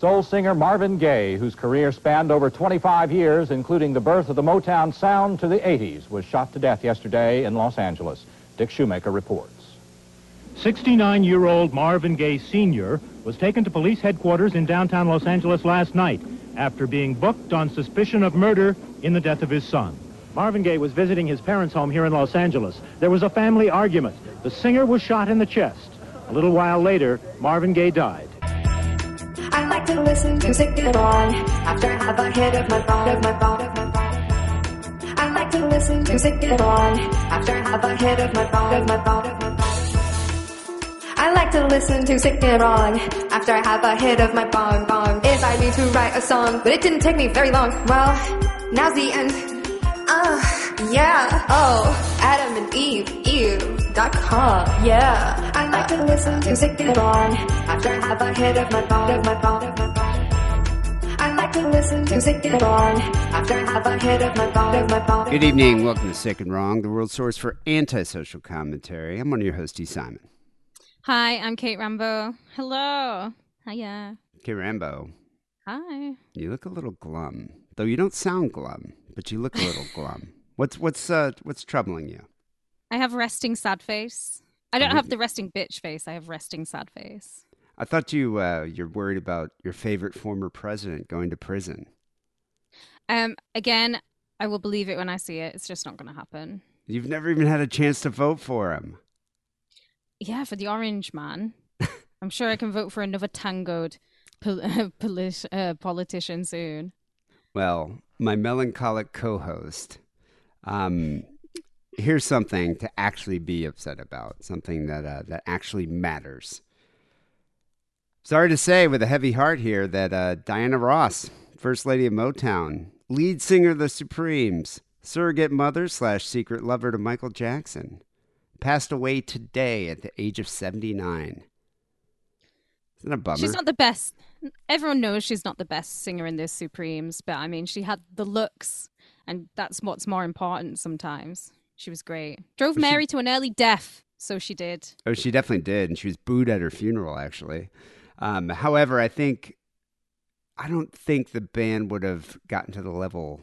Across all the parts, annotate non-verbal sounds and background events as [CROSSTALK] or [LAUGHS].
Soul singer Marvin Gaye, whose career spanned over 25 years, including the birth of the Motown sound to the 80s, was shot to death yesterday in Los Angeles. Dick Shoemaker reports. 69-year-old Marvin Gaye Sr. was taken to police headquarters in downtown Los Angeles last night after being booked on suspicion of murder in the death of his son. Marvin Gaye was visiting his parents' home here in Los Angeles. There was a family argument. The singer was shot in the chest. A little while later, Marvin Gaye died. To listen to Sick It On after I have a hit of my phone, of my phone, of my phone. I like to listen to Sick It On after I have a hit of my phone, of my phone, of my phone. I like to listen to Sick It On after I have a hit of my bong bong. If I need to write a song, but it didn't take me very long. Well, now's the end. Uh, yeah. Oh, Adam and Eve, Eve, Eve.com. Yeah. I like to listen to Sick It On after I have a hit of my phone, of my phone, of my phone. I like to listen to Sick It On after I have a hit of my phone, of my phone. Good evening. Welcome to Sick and Wrong, the world source for antisocial commentary. I'm one of your hosts, E. Simon. Hi, I'm Kate Rambo. Hello. Hiya. Okay, Rambo, Hi. you look a little glum, though you don't sound glum, but you look a little [LAUGHS] glum. What's what's uh what's troubling you? I have resting sad face. I don't have the resting bitch face. I have resting sad face. I thought you uh, you're worried about your favorite former president going to prison. Um, again, I will believe it when I see it. It's just not going to happen. You've never even had a chance to vote for him. Yeah, for the orange man. [LAUGHS] I'm sure I can vote for another tangoed pol- [LAUGHS] polit- uh, politician soon. Well, my melancholic co-host. Um, here's something to actually be upset about. Something that uh, that actually matters. Sorry to say, with a heavy heart here, that uh, Diana Ross, First Lady of Motown, lead singer of the Supremes, surrogate mother slash secret lover to Michael Jackson, passed away today at the age of 79. Isn't that a bummer? She's not the best. Everyone knows she's not the best singer in the Supremes, but I mean, she had the looks, and that's what's more important sometimes. She was great. Drove Was she- Mary to an early death, so she did. Oh, she definitely did, and she was booed at her funeral. Actually, um, however, I think I don't think the band would have gotten to the level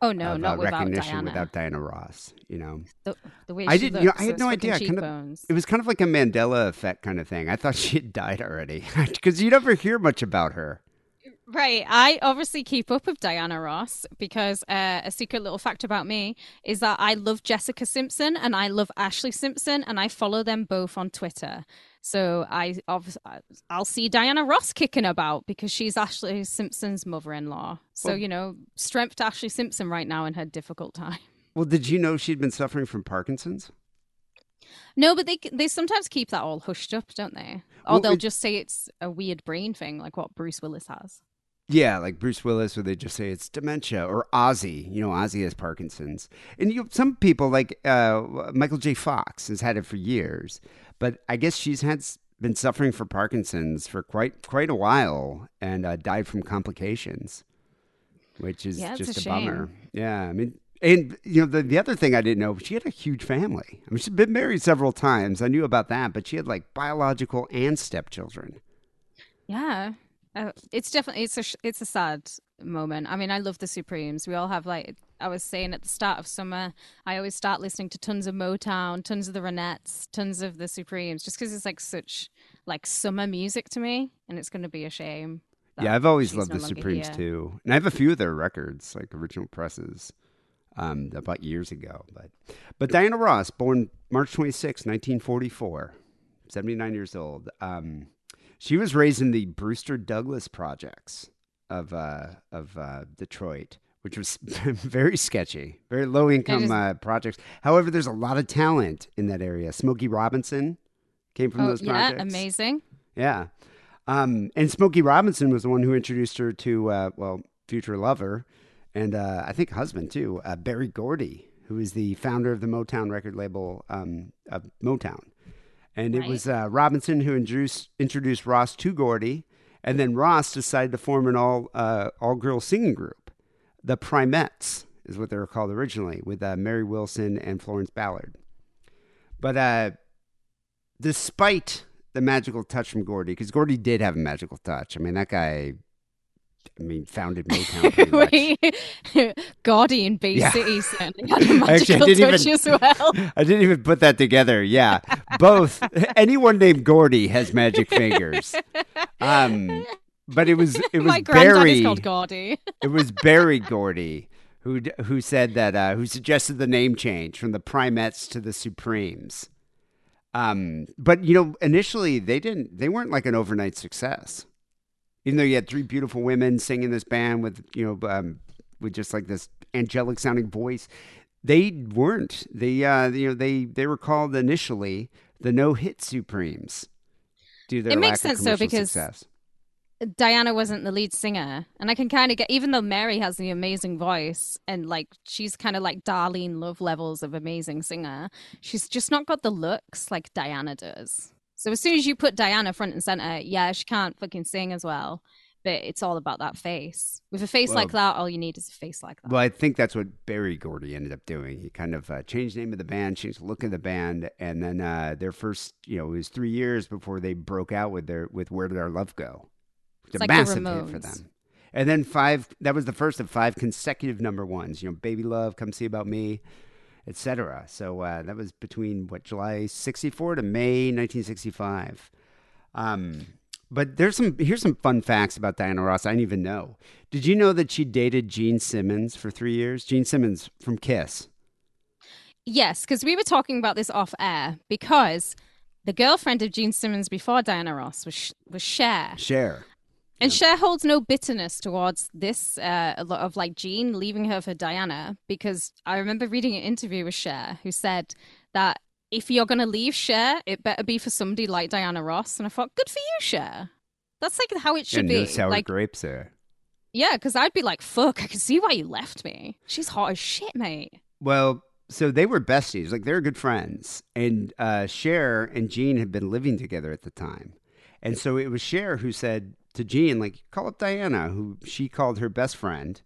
Oh no, of not uh, without recognition Diana. without Diana Ross. You know, the, the way I didn't. You know, I had no idea. Kind of, it was kind of like a Mandela effect kind of thing. I thought [LAUGHS] she had died already because you never hear much about her. Right. I obviously keep up with Diana Ross because uh, a secret little fact about me is that I love Jessica Simpson and I love Ashlee Simpson and I follow them both on Twitter. So I I'll see Diana Ross kicking about because she's Ashlee Simpson's mother-in-law. So Well- you know, strength to Ashlee Simpson right now in her difficult time. Well, did you know she'd been suffering from Parkinson's? No, but they they sometimes keep that all hushed up, don't they? Or Well, they'll it- just say it's a weird brain thing, like what Bruce Willis has. Yeah, like Bruce Willis, where they just say it's dementia, or Ozzy. You know, Ozzy has Parkinson's, and you some people like uh, Michael J. Fox has had it for years, but I guess she's had been suffering for Parkinson's for quite quite a while, and uh, died from complications, which is Yeah, just a a, bummer. Yeah, I mean. And you know the the other thing I didn't know, she had a huge family. I mean, she's been married several times. I knew about that, but she had like biological and stepchildren. Yeah, uh, it's definitely it's a it's a sad moment. I mean, I love the Supremes. We all have like I was saying at the start of summer, I always start listening to tons of Motown, tons of the Ronettes, tons of the Supremes, just because it's like such like summer music to me, and it's going to be a shame. Yeah, I've always loved no the Supremes here. too, and I have a few of their records, like original presses, um, about years ago. But but Diana Ross, born March 26, 1944, 79 years old. Um, she was raised in the Brewster-Douglass projects of uh, of uh, Detroit, which was [LAUGHS] very sketchy, very low income just- uh, projects. However, there's a lot of talent in that area. Smokey Robinson came from Oh, those yeah, projects. amazing. Yeah. Um, and Smokey Robinson was the one who introduced her to, uh, well, future lover and uh, I think husband too, uh, Berry Gordy, who is the founder of the Motown record label um, of Motown. And it was uh, Robinson who introduced, introduced Ross to Gordy. And then Ross decided to form an all, uh, all girl singing group. The Primettes is what they were called originally, with uh, Mary Wilson and Florence Ballard. But uh, despite the magical touch from Gordy, because Gordy did have a magical touch. I mean, that guy I mean, founded Motown. Wait, Gaudy Bay Yeah. City certainly had [LAUGHS] a I magical didn't touch even- as well. [LAUGHS] I didn't even put that together. Yeah, both. [LAUGHS] Anyone named Gordy has magic fingers. Um, but it was it was My granddad Barry. is called Gaudy. it was Berry Gordy who who said that uh, who suggested the name change from the Primettes to the Supremes. Um, but you know, initially they didn't. They weren't like an overnight success. Even though you had three beautiful women singing this band with you know um, with just like this angelic sounding voice, they weren't. They uh, you know they they were called initially the No Hit Supremes. To their It makes sense, though, because- success. Diana wasn't the lead singer, and I can kind of get, even though Mary has the amazing voice and like she's kind of like Darlene Love levels of amazing singer, she's just not got the looks like Diana does. So as soon as you put Diana front and center, yeah, she can't fucking sing as well, but it's all about that face. With a face Well- like that, all you need is a face like that. Well, I think that's what Berry Gordy ended up doing. He kind of uh, changed the name of the band, changed the look of the band, and then uh, their first, you know, it was three years before they broke out with their with Where Did Our Love Go? It's It's a like the massive hit for them. And then five. That was the first of five consecutive number ones. You know, Baby Love, Come See About Me, etc. So uh, that was between what July '64 to May 1965. Um, but there's some here's some fun facts about Diana Ross I didn't even know. Did you know that she dated Gene Simmons for three years? Gene Simmons from Kiss. Yes, because we were talking about this off air because the girlfriend of Gene Simmons before Diana Ross was was Cher, Cher. And Cher holds no bitterness towards this uh, lot of like Gene leaving her for Diana because I remember reading an interview with Cher who said that if you're gonna leave Cher, it better be for somebody like Diana Ross, and I thought, good for you, Cher. That's like how it should yeah, no be. sour like, grapes there. yeah, because I'd be like, fuck, I can see why you left me. She's hot as shit, mate. Well, so they were besties, like they were good friends, and uh, Cher and Gene had been living together at the time, and so it was Cher who said to Gene, like, call up Diana, who she called her best friend,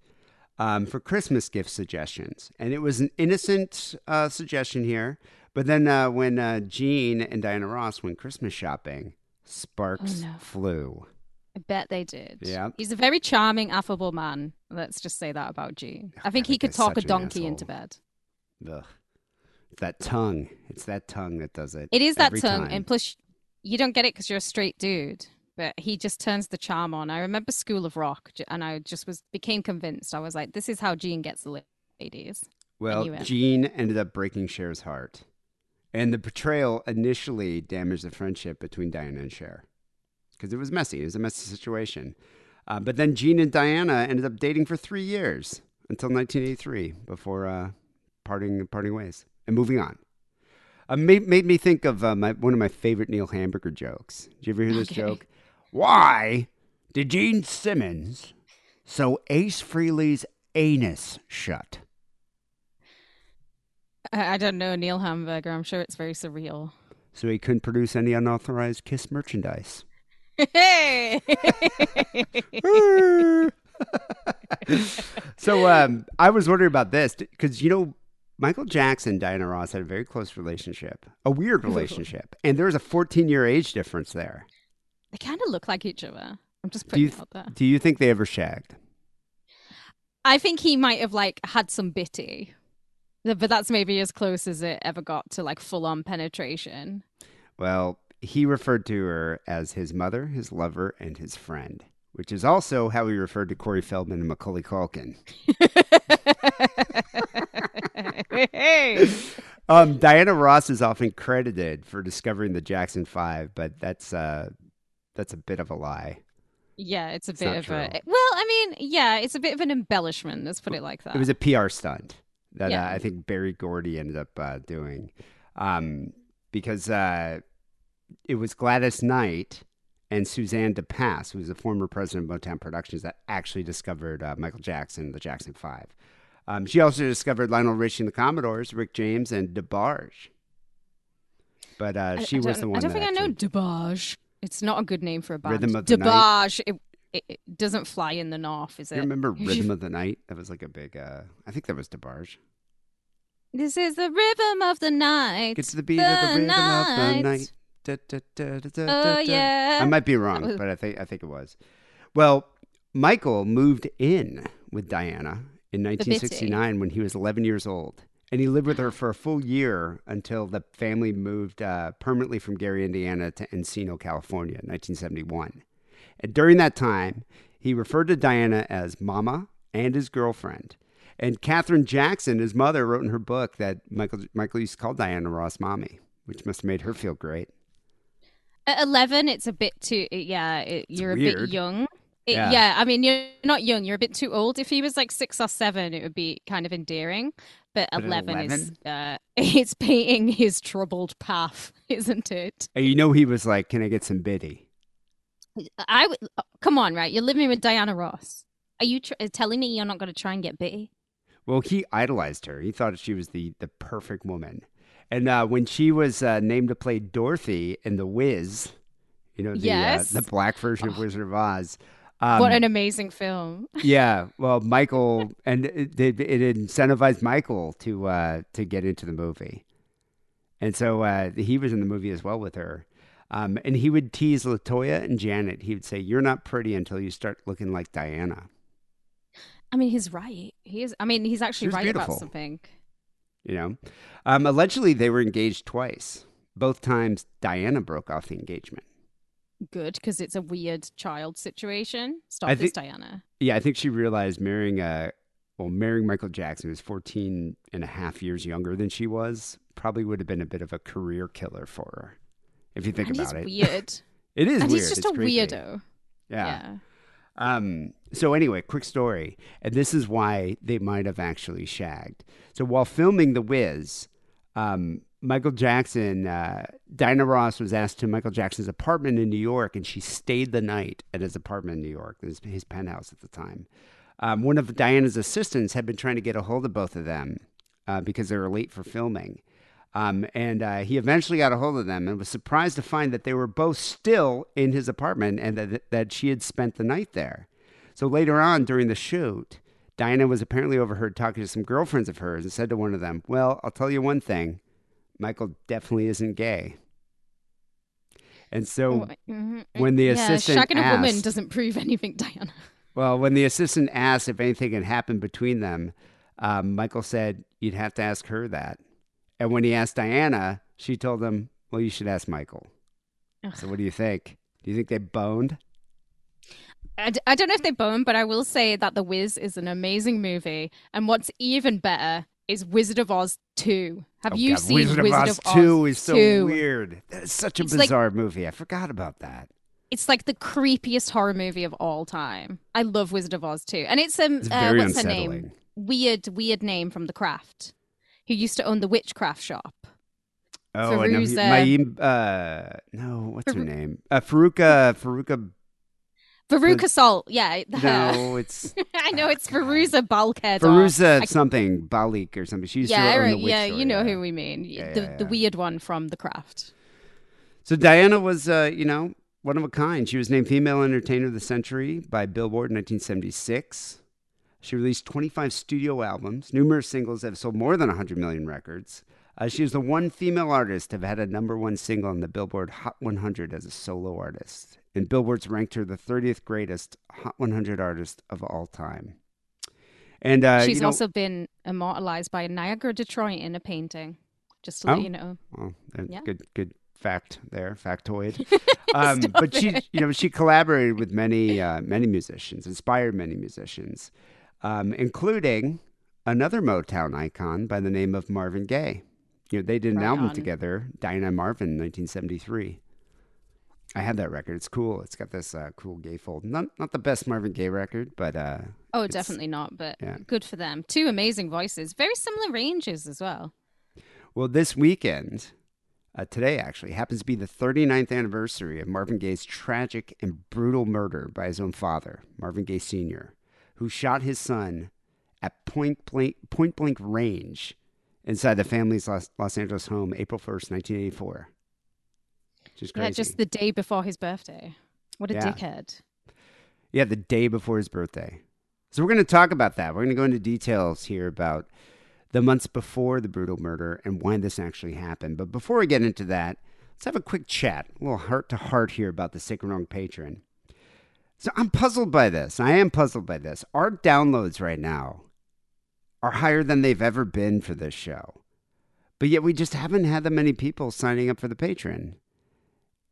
um, for Christmas gift suggestions, and it was an innocent uh, suggestion here, but then uh, when uh, Gene and Diana Ross went Christmas shopping, sparks Oh, no. flew. I bet they did. Yeah. He's a very charming, affable man. Let's just say that about Gene. I think he could talk a donkey into bed. Ugh. It's that tongue. It's that tongue that does it. It is that tongue, time. and plus, you don't get it because you're a straight dude. But he just turns the charm on. I remember School of Rock, and I just was became convinced. I was like, this is how Gene gets the ladies. Well. Gene ended up breaking Cher's heart. And the betrayal initially damaged the friendship between Diana and Cher. Because it was messy. It was a messy situation. Uh, but then Gene and Diana ended up dating for three years until 1983 before uh, parting, parting ways and moving on. Uh, made, made me think of uh, my, one of my favorite Neil Hamburger jokes. Did you ever hear this Okay. joke? Why did Gene Simmons sew Ace Frehley's anus shut? I, I don't know Neil Hamburger. I'm sure it's very surreal. so he couldn't produce any unauthorized Kiss merchandise. Hey! so um, I was wondering about this because you know Michael Jackson and Diana Ross had a very close relationship, a weird [LAUGHS] relationship, and there was a 14 year age difference there. They kind of look like each other. I'm just Do putting you it out there. do you think they ever shagged? I think he might have like had some bitty, but that's maybe as close as it ever got to like full on penetration. Well, he referred to her as his mother, his lover, and his friend, which is also how he referred to Corey Feldman and Macaulay Culkin. hey. [LAUGHS] Um, Diana Ross is often credited for discovering the Jackson Five, but that's uh, that's a bit of a lie. Yeah, it's a It's bit of a. Well, I mean, yeah, it's a bit of an embellishment. Let's put it like that. It was a PR stunt that Yeah. uh, I think Berry Gordy ended up uh, doing, um, because uh, it was Gladys Knight and Suzanne de Passe, who was the former president of Motown Productions, that actually discovered uh, Michael Jackson, the Jackson Five. Um, she also discovered Lionel Richie and the Commodores, Rick James, and DeBarge. But uh, I- she I was the one. I don't that think I know DeBarge. It's not a good name for a band. Rhythm of the Night. DeBarge. It, it, it doesn't fly in the north, is You it? remember [LAUGHS] Rhythm of the Night? That was like a big. Uh, I think that was DeBarge. This is the rhythm of the night. Gets the beat of the rhythm of the night. Da, da, da, Oh, yeah. I might be wrong, but I think I think it was. Well, Michael moved in with Diana in 1969 when he was 11 years old. And he lived with her for a full year until the family moved uh, permanently from Gary, Indiana to Encino, California in 1971. And during that time, he referred to Diana as Mama and his girlfriend. And Katherine Jackson, his mother, wrote in her book that Michael, Michael used to call Diana Ross Mommy, which must have made her feel great. At 11, it's a bit too, yeah, it, you're a bit young. It- Yeah. yeah. I mean, you're not young, you're a bit too old. If he was like six or seven, it would be kind of endearing. But, But at 11, is, 11? uh, [LAUGHS] it's painting his troubled path, [LAUGHS] isn't it? You know, he was like, Can I get some biddy? I would, oh, come on, right? You're living with Diana Ross. Are you tr- telling me you're not going to try and get bitty? Well, he idolized her. He thought she was the, the perfect woman. And uh, when she was uh, named to play Dorothy in The Wiz, you know, the, Yes. uh, the black version of Wizard of Oz. Um, what an amazing film. [LAUGHS] yeah, well, Michael, and it, it, it incentivized Michael to uh, to get into the movie, and so uh, he was in the movie as well with her. Um, and he would tease Latoya and Janet. He would say, "You're not pretty until you start looking like Diana." I mean, he's right. He is. I mean, he's actually right beautiful. about something. You know, um, allegedly they were engaged twice. Both times, Diana broke off the engagement. Good, because it's a weird child situation. Stop I this, think- Diana. Yeah, I think she realized marrying a well, marrying Michael Jackson, was 14 and a half years younger than she was, probably would have been a bit of a career killer for her. If you think and about he's it. weird. [LAUGHS] It is and weird. he's just It's a creepy. weirdo. Yeah. yeah. Um, so anyway, quick story, and this is why they might have actually shagged. So while filming The Wiz, um, Michael Jackson, uh, Dinah Ross was asked to Michael Jackson's apartment in New York, and she stayed the night at his apartment in New York, his, his penthouse at the time. Um, one of Diana's assistants had been trying to get a hold of both of them uh, because they were late for filming. Um, and uh, he eventually got a hold of them and was surprised to find that they were both still in his apartment and that, that she had spent the night there. So later on during the shoot, Diana was apparently overheard talking to some girlfriends of hers and said to one of them, Well, I'll tell you one thing Michael definitely isn't gay. And so, Mhm. when the yeah, assistant shagging a woman doesn't prove anything, [LAUGHS] Diana. well, when the assistant asked if anything had happened between them, um, Michael said, You'd have to ask her that. And when he asked Diana, she told him, Well, you should ask Michael. So, what do you think? Do you think they boned? I, d- I don't know if they boned, but I will say that The Wiz is an amazing movie. And what's even better is Wizard of Oz 2. Have Oh, you God, seen Wizard, of Oz 2 is so 2? weird. That is such a It's like- bizarre movie. I forgot about that. It's like the creepiest horror movie of all time. I love Wizard of Oz 2. And it's, um, It's uh, what's her name? Weird, weird name from The Craft, who used to own the witchcraft shop. Oh, I know. he- uh, no, what's her name? Uh, Faruka, Faruka. Veruca Salt, yeah. [LAUGHS] No, it's [LAUGHS] I know it's Veruza Faruza I- something, Balik or something. She's yeah, to own right, the yeah, you know yeah. who we mean. Yeah, the yeah, the weird one from The Craft. So Diana was, uh, you know, one of a kind. She was named Female Entertainer of the Century by Billboard in 1976. She released 25 studio albums, numerous singles that have sold more than 100 million records. Uh, she was the one female artist to have had a number one single on the Billboard Hot 100 as a solo artist. And Billboard's ranked her the 30th greatest Hot 100 artist of all time. And uh, She's you know, also been immortalized by Niagara Detroit in a painting. Just to Oh. let you know. Well, Yeah. good, good fact there, factoid. [LAUGHS] um, but she, you know, she collaborated with many, uh, many musicians, inspired many musicians, um, including another Motown icon by the name of Marvin Gaye. You know, they did an Right album on. together, Diana Marvin, 1973. I have that record. It's cool. It's got this uh, cool gatefold. Not not the best Marvin Gaye record, but uh, Oh, definitely not, but yeah. good for them. Two amazing voices, very similar ranges as well. Well, this weekend, uh, today actually, happens to be the 39th anniversary of Marvin Gaye's tragic and brutal murder by his own father, Marvin Gaye Sr., who shot his son at point blank, point blank range inside the family's Los, Los Angeles home April 1st, 1984. Just crazy. Yeah, just the day before his birthday. What a Yeah. dickhead. Yeah, the day before his birthday. So we're going to talk about that. We're going to go into details here about the months before the brutal murder and why this actually happened. But before we get into that, let's have a quick chat, a little heart to heart here about the Sick and Wrong Patreon. So I'm puzzled by this. I am puzzled by this. Our downloads right now are higher than they've ever been for this show. But yet we just haven't had that many people signing up for the Patreon.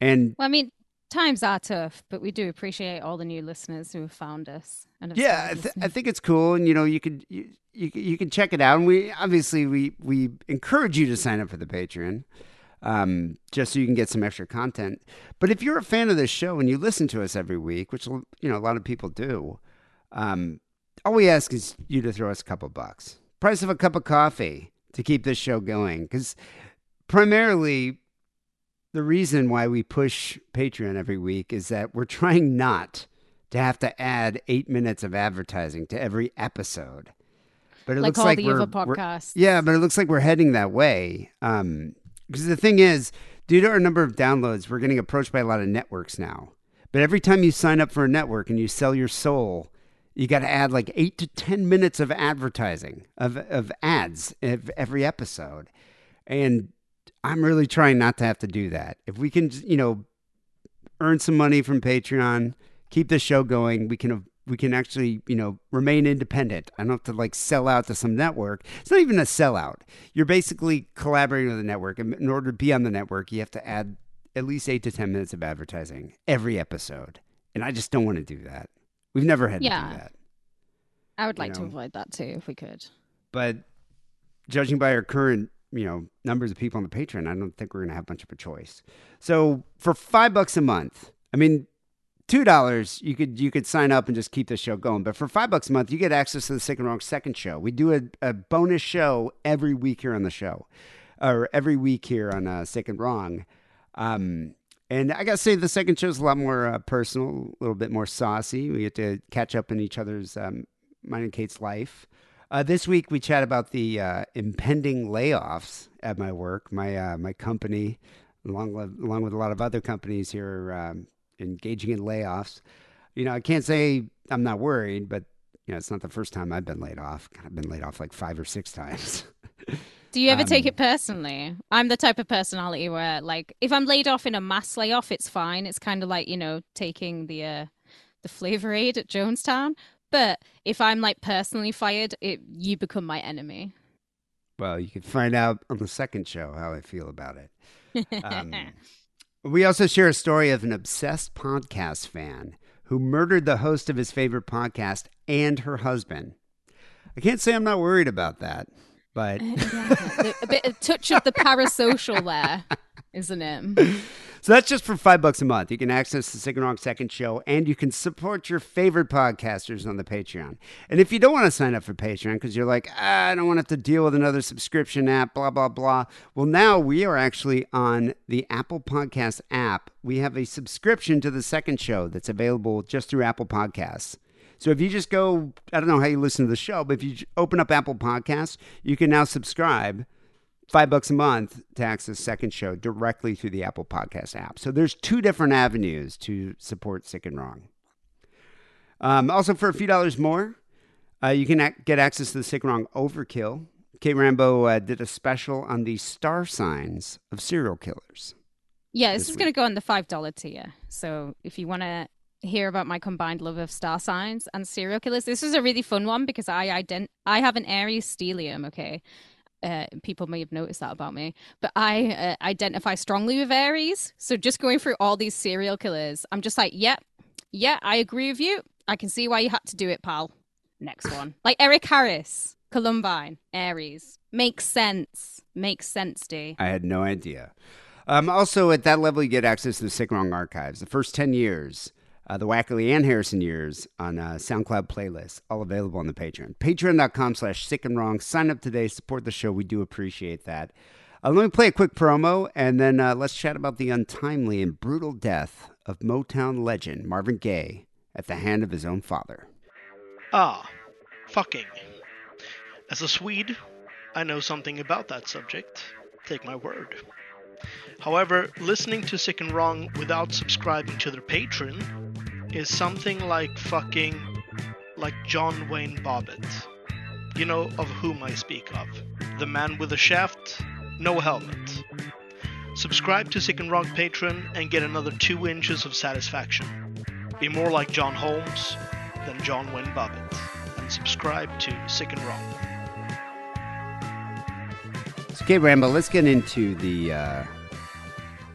And Well, I mean, times are tough, but we do appreciate all the new listeners who have found us. And have yeah, I, th- I think it's cool, and you know, you could you, you you can check it out, and we obviously we we encourage you to sign up for the Patreon, um, just so you can get some extra content. But if you're a fan of this show and you listen to us every week, which you know a lot of people do, um, all we ask is you to throw us a couple bucks, price of a cup of coffee to keep this show going, because primarily the reason why we push Patreon every week is that we're trying not to have to add eight minutes of advertising to every episode. But it like looks all like the we're, we're- yeah, but it looks like we're heading that way. Um, because the thing is, due to our number of downloads, we're getting approached by a lot of networks now. But every time you sign up for a network and you sell your soul, you got to add like eight to ten minutes of advertising of of ads ev- every episode, and I'm really trying not to have to do that. If we can, you know, earn some money from Patreon, keep the show going, we can we can actually, you know, remain independent. I don't have to like sell out to some network. It's not even a sellout. You're basically collaborating with a network. And in order to be on the network, you have to add at least eight to ten minutes of advertising every episode. And I just don't want to do that. We've never had to do that. I would you like to avoid that too if we could. But judging by our current, you know, numbers of people on the Patreon, I don't think we're gonna have much of a choice. So for five bucks a month, I mean, two dollars you could you could sign up and just keep the show going. But for five bucks a month, you get access to the Sick and Wrong second show. We do a, a bonus show every week here on the show, or every week here on uh, Sick and Wrong. Um, and I gotta say, the second show is a lot more uh, personal, a little bit more saucy. We get to catch up in each other's um, mine and Kate's life. Uh, this week we chat about the uh, impending layoffs at my work, my uh, my company, along with, along with a lot of other companies here, um, engaging in layoffs. You know, I can't say I'm not worried, but you know, it's not the first time I've been laid off. I've been laid off like five or six times. [LAUGHS] Do you ever take Um, it personally? I'm the type of personality where, like, if I'm laid off in a mass layoff, it's fine. It's kind of like you know taking the uh, the flavor aid at Jonestown. But if I'm like personally fired, it you become my enemy. well, you can find out on the second show how I feel about it. [LAUGHS] Um, we also share a story of an obsessed podcast fan who murdered the host of his favorite podcast and her husband. I can't say I'm not worried about that, but [LAUGHS] yeah, a bit a touch of the parasocial there, [LAUGHS] isn't it? [LAUGHS] so that's just for five bucks a month. You can access the Sick and Wrong Second Show, and you can support your favorite podcasters on the Patreon. And if you don't want to sign up for Patreon because you're like, ah, I don't want to have to deal with another subscription app, blah blah blah. Well, now we are actually on the Apple Podcast app. We have a subscription to the Second Show that's available just through Apple Podcasts. So if you just go, I don't know how you listen to the show, but if you open up Apple Podcasts, you can now subscribe five bucks a month to access second show directly through the Apple Podcast app. So there's two different avenues to support Sick and Wrong. Um, also, for a few dollars more, uh, you can ac- get access to the Sick and Wrong Overkill. Kate Rambo uh, did a special on the star signs of serial killers. Yeah, this This is going to go on the five dollar tier. So if you want to hear about my combined love of star signs and serial killers, this is a really fun one because I ident- I have an Aries stellium. Okay, uh, people may have noticed that about me, but I uh, identify strongly with Aries. So just going through all these serial killers, I'm just like, yep, yeah, I agree with you. I can see why you had to do it, pal. Next one, [LAUGHS] like Eric Harris, Columbine, Aries, makes sense. Makes sense, D. I had no idea. Um, also, at that level, you get access to the Sick Wrong archives. The first 10 years, uh, the Wackerly and Harrison years on uh, SoundCloud playlists, all available on the Patreon. Patreon.com slash sick and wrong. Sign up today, support the show. We do appreciate that. Uh, let me play a quick promo, and then uh, let's chat about the untimely and brutal death of Motown legend Marvin Gaye at the hand of his own father. Ah, fucking. As a Swede, I know something about that subject. Take my word. However, listening to Sick and Wrong without subscribing to their Patreon is something like fucking like John Wayne Bobbitt. You know of whom I speak of. The man with a shaft, no helmet. Subscribe to Sick and Wrong Patreon and get another two inches of satisfaction. Be more like John Holmes than John Wayne Bobbitt. And subscribe to Sick and Wrong. Okay, Rambo, let's get into the uh,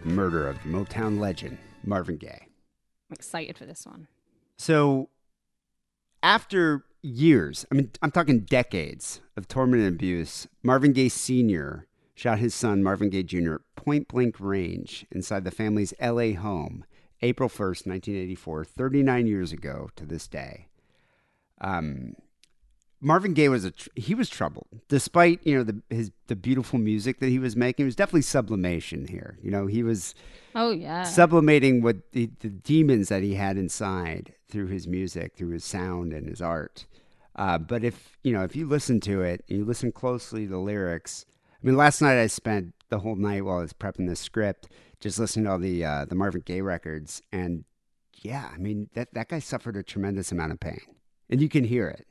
murder of Motown legend Marvin Gaye. I'm excited for this one. So, after years, I mean, I'm talking decades of torment and abuse, Marvin Gaye Sr. shot his son, Marvin Gaye Jr., at point blank range inside the family's LA home, April 1st, 1984, 39 years ago to this day. Um, Marvin Gaye was a tr- he was troubled, despite you know the his the beautiful music that he was making. It was definitely sublimation here. You know, he was Oh yeah. sublimating what the, the demons that he had inside through his music, through his sound and his art. Uh, but if you know, if you listen to it and you listen closely to the lyrics, I mean, last night I spent the whole night while I was prepping the script just listening to all the uh, the Marvin Gaye records, and yeah, I mean that that guy suffered a tremendous amount of pain, and you can hear it.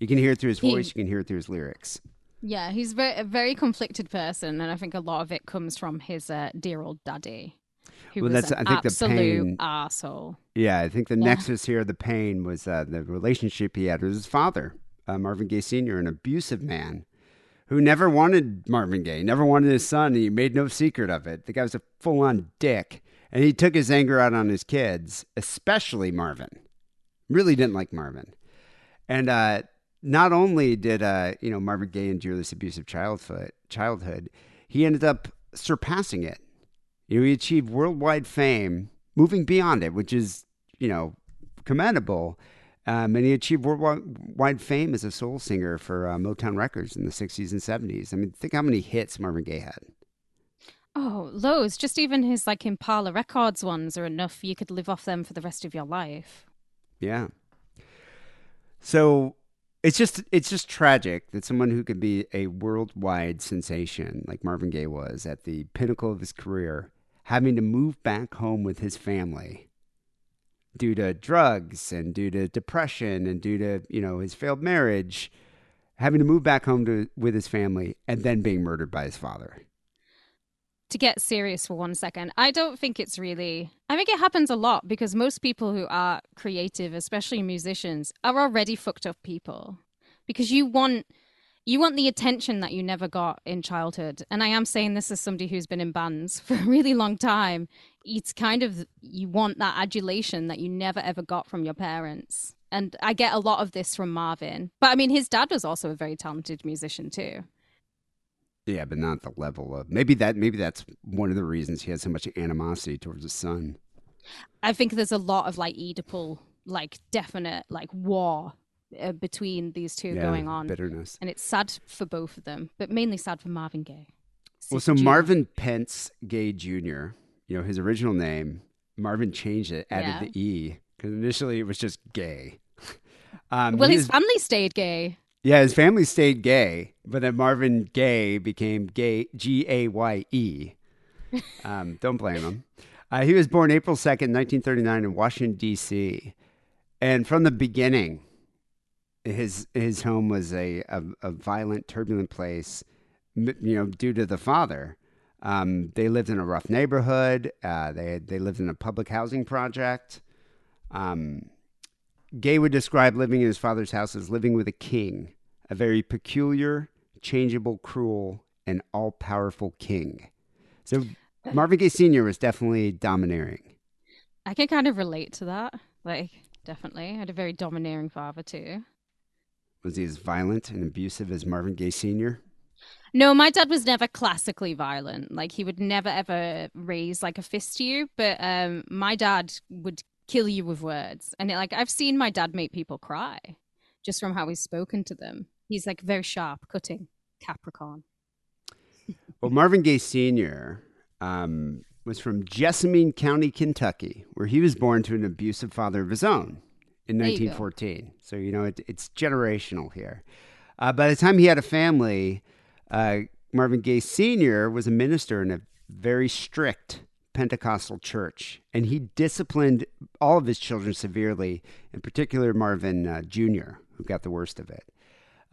You can hear it through his He- voice. You can hear it through his lyrics. yeah, he's very, a very conflicted person, and I think a lot of it comes from his uh, dear old daddy, who Well, was that's- an I think the absolute pain- asshole. Yeah, I think the Yeah. nexus here, the pain, was uh, the relationship he had with his father, uh, Marvin Gaye Sr., an abusive man who never wanted Marvin Gaye, never wanted his son, and he made no secret of it. The guy was a full on dick, and he took his anger out on his kids, especially Marvin. Really didn't like Marvin. And uh, not only did uh, you know Marvin Gaye endure this abusive childhood, childhood, he ended up surpassing it. You know, he achieved worldwide fame, moving beyond it, which is you know commendable. Um, and he achieved worldwide fame as a soul singer for uh, Motown Records in the 60s and 70s. I mean, think how many hits Marvin Gaye had. Oh, loads. Just even his like Tamla Records ones are enough. You could live off them for the rest of your life. Yeah. So it's just it's just tragic that someone who could be a worldwide sensation like Marvin Gaye was at the pinnacle of his career having to move back home with his family due to drugs and due to depression and due to, you know, his failed marriage, having to move back home to with his family and then being murdered by his father. To get serious for one second, I don't think it's really. I think it happens a lot because most people who are creative, especially musicians, are already fucked up people. Because you want you want the attention that you never got in childhood. And I am saying this as somebody who's been in bands [LAUGHS] for a really long time. It's kind of you want that adulation that you never ever got from your parents. And I get a lot of this from Marvin. But I mean his dad was also a very talented musician too. Yeah, but not the level of maybe that maybe that's one of the reasons he has so much animosity towards his son. I think there's a lot of like Oedipal, like definite like war uh, between these two Yeah, going on, bitterness. and it's sad for both of them, but mainly sad for Marvin Gaye. Well, so Jr. Marvin Pentz Gay Jr., you know, his original name, Marvin changed it, added Yeah. the E, because initially it was just gay. [LAUGHS] Um, Well, his family stayed gay. Yeah, his family stayed gay, but then Marvin Gay became gay, G A Y E. Um, don't blame him. Uh, he was born April 2nd, 1939, in Washington, D.C. And from the beginning, his his home was a, a, a violent, turbulent place, you know, due to the father. Um, they lived in a rough neighborhood. Uh, they they lived in a public housing project. Um, Gay would describe living in his father's house as living with a king, a very peculiar, changeable, cruel, and all powerful king. So Marvin Gaye Sr. was definitely domineering. I can kind of relate to that. Like, definitely, I had a very domineering father too. Was he as violent and abusive as Marvin Gaye Sr.? No, my dad was never classically violent. Like he would never ever raise like a fist to you, but um my dad would kill you with words. And like I've seen my dad make people cry just from how he's spoken to them. He's like very sharp, cutting, Capricorn. [LAUGHS] Well, Marvin Gaye Sr. Um, was from Jessamine County, Kentucky, where he was born to an abusive father of his own in There you 1914. So, you know, it, it's generational here. Uh, by the time he had a family, uh, Marvin Gaye Sr. was a minister in a very strict Pentecostal church, and he disciplined all of his children severely, in particular Marvin uh, Jr., who got the worst of it.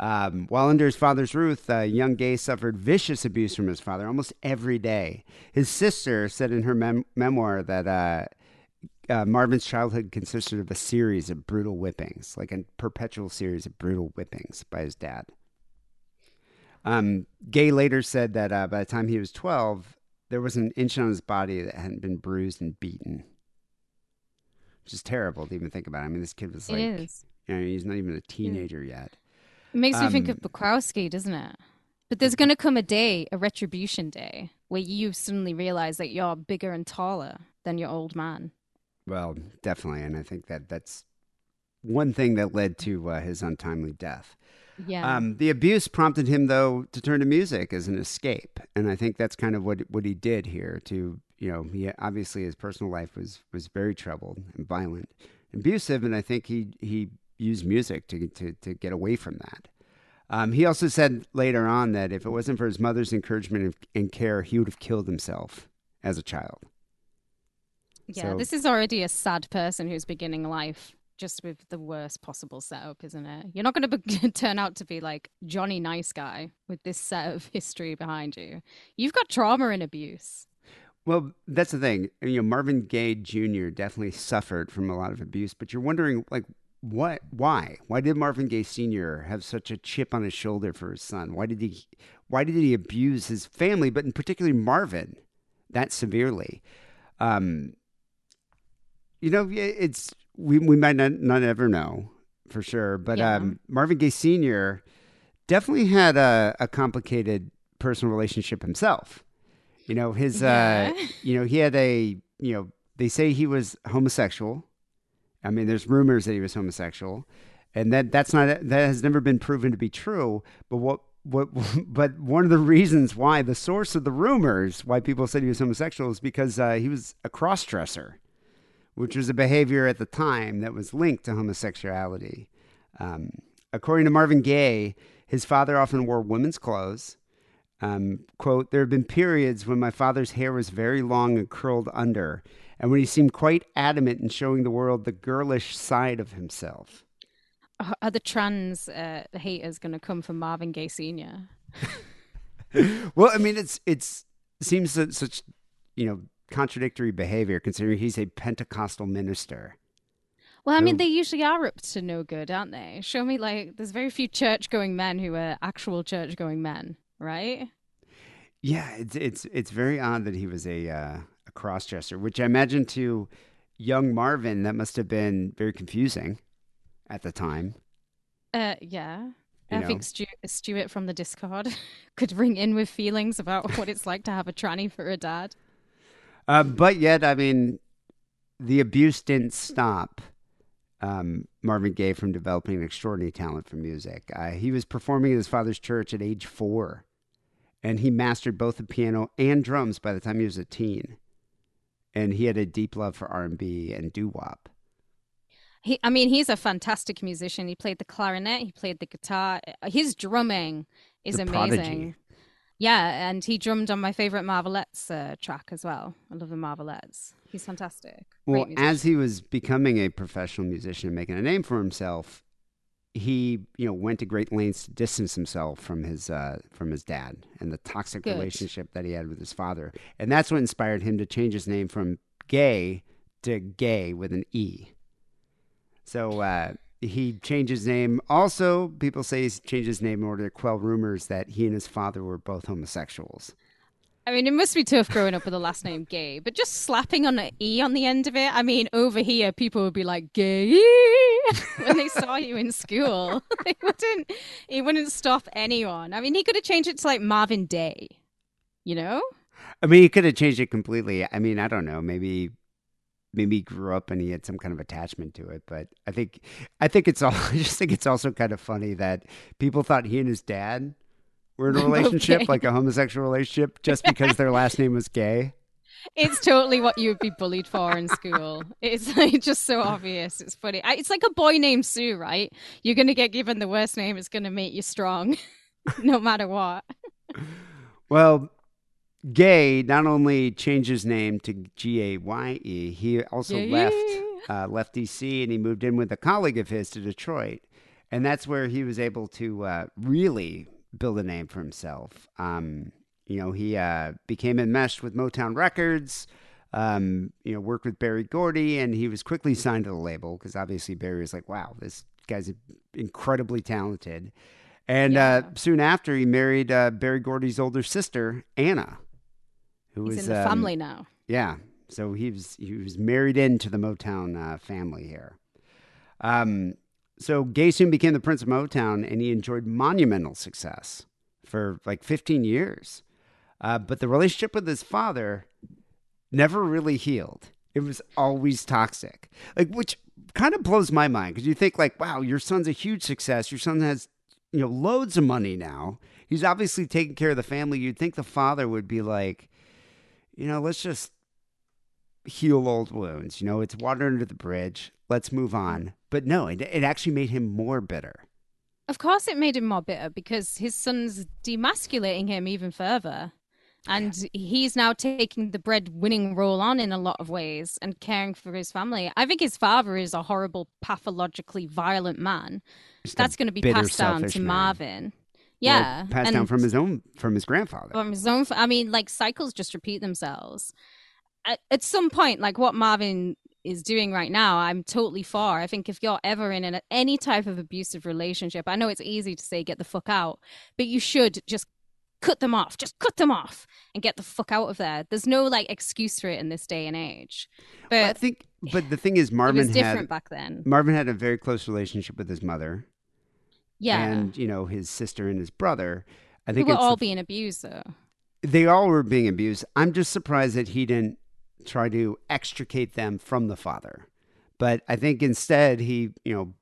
Um, while under his father's roof, uh, young Gay suffered vicious abuse from his father almost every day. His sister said in her mem- memoir that uh, uh, Marvin's childhood consisted of a series of brutal whippings, like a perpetual series of brutal whippings by his dad. Um, Gaye later said that uh, by the time he was 12, there was an inch on his body that hadn't been bruised and beaten, which is terrible to even think about. I mean, this kid was like, you know, he's not even a teenager yet. It makes me think of Um, Bukowski, doesn't it? But there's going to come a day, a retribution day, where you suddenly realize that you're bigger and taller than your old man. Well, definitely, and I think that that's one thing that led to uh, his untimely death. Yeah. Um, the abuse prompted him, though, to turn to music as an escape, and I think that's kind of what what he did here. To you know, he obviously his personal life was was very troubled and violent, abusive, and I think he he used music to to to get away from that. Um, he also said later on that if it wasn't for his mother's encouragement and- and care, he would have killed himself as a child. yeah, so- this is already a sad person who's beginning life just with the worst possible setup, isn't it? You're not going to be- [LAUGHS] turn out to be like Johnny Nice Guy with this set of history behind you. You've got trauma and abuse. Well, that's the thing. You know, Marvin Gaye Jr. definitely suffered from a lot of abuse, but you're wondering, like, what? Why? Why did Marvin Gaye Sr. have such a chip on his shoulder for his son? Why did he? Why did he abuse his family, but in particular Marvin, that severely? Um, you know, it's we we might not not ever know for sure, but Yeah. um, Marvin Gaye Sr. definitely had a, a complicated personal relationship himself. You know, his uh [LAUGHS] you know, he had a you know, they say he was homosexual. I mean, there's rumors that he was homosexual, and that that's not that has never been proven to be true. But what what [LAUGHS] but one of the reasons why the source of the rumors why people said he was homosexual is because uh, he was a cross dresser, which was a behavior at the time that was linked to homosexuality. Um, according to Marvin Gaye, his father often wore women's clothes. Um, quote, there have been periods when my father's hair was very long and curled under, and when he seemed quite adamant in showing the world the girlish side of himself. Are- the trans uh, haters going to come for Marvin Gaye Sr.? [LAUGHS] Well, I mean, it's it's seems such you know contradictory behavior considering he's a Pentecostal minister. Well, I mean, they usually are up to no good, aren't they? Show me, like, there's very few church going men who are actual church going men, right? Yeah, it's it's it's very odd that he was a uh, a cross dresser, which I imagine to young Marvin that must have been very confusing at the time. Uh, yeah. You I know. think Stu- Stuart from the Discord [LAUGHS] could ring in with feelings about what it's like to have a tranny for a dad. Uh, but yet, I mean, the abuse didn't stop um, Marvin Gaye from developing an extraordinary talent for music. Uh, he was performing at his father's church at age four, and he mastered both the piano and drums by the time he was a teen. And he had a deep love for R and B and doo wop. He, I mean, he's a fantastic musician. He played the clarinet, he played the guitar. His drumming is The amazing. prodigy. Yeah, and he drummed on my favorite Marvelettes uh, track as well. I love the Marvelettes. He's fantastic. Well, as he was becoming a professional musician and making a name for himself, he you know went to great lengths to distance himself from his uh, from his dad and the toxic Good. relationship that he had with his father, and that's what inspired him to change his name from Gay to Gay with an E. So uh, he changed his name. Also, people say he changed his name in order to quell rumors that he and his father were both homosexuals. I mean, it must be tough growing up with the last name Gay, but just slapping on an E on the end of it. I mean, over here, people would be like, Gay, [LAUGHS] when they saw you in school. [LAUGHS] they wouldn't, it wouldn't stop anyone. I mean, he could have changed it to like Marvin Day, you know? I mean, he could have changed it completely. I mean, I don't know. Maybe, maybe he grew up and he had some kind of attachment to it. But I think, I think it's all. [LAUGHS] I just think it's also kind of funny that people thought he and his dad were in a relationship, gay. like a homosexual relationship, just because their last name was gay. It's totally what you would be bullied for in school. It's like just so obvious. It's funny. It's like a boy named Sue, right? You're going to get given the worst name. It's going to make you strong, [LAUGHS] no matter what. Well, Gay not only changed his name to G A Y E, he also Yeah. left uh, left DC and he moved in with a colleague of his to Detroit, and that's where he was able to uh, really build a name for himself. Um, you know, he uh, became enmeshed with Motown Records. Um, you know, worked with Berry Gordy, and he was quickly signed to the label because obviously Berry was like, "Wow, this guy's incredibly talented." And uh, soon after, he married uh, Berry Gordy's older sister, Anna, who He's was in the um, family now. yeah. So he was he was married into the Motown uh, family here. Um, so Gay soon became the Prince of Motown, and he enjoyed monumental success for like 15 years. Uh, but the relationship with his father never really healed. It was always toxic, like which kind of blows my mind because you think like, wow, your son's a huge success. Your son has you know loads of money now. He's obviously taking care of the family. You'd think the father would be like, you know, let's just heal old wounds. You know, it's water under the bridge. Let's move on. But no, it, it actually made him more bitter. Of course, it made him more bitter because his son's demasculating him even further. And he's now taking the breadwinning role on in a lot of ways and caring for his family. I think his father is a horrible, pathologically violent man. Just That's going to be passed down to man. Marvin. Well, Yeah. passed down from his own from his grandfather. from his own. I mean, like cycles just repeat themselves. At, at some point, like what Marvin is doing right now, I'm totally for. I think if you're ever in an, any type of abusive relationship, I know it's easy to say get the fuck out, but you should just cut them off. Just cut them off and get the fuck out of there. There's no like excuse for it in this day and age. But I think, but the thing is, [SIGHS] Marvin was different had back then. Marvin had a very close relationship with his mother Yeah. and you know his sister and his brother. I think were all the- being abused though. they all were being abused. I'm just surprised that he didn't try to extricate them from the father. But I think instead he, you know,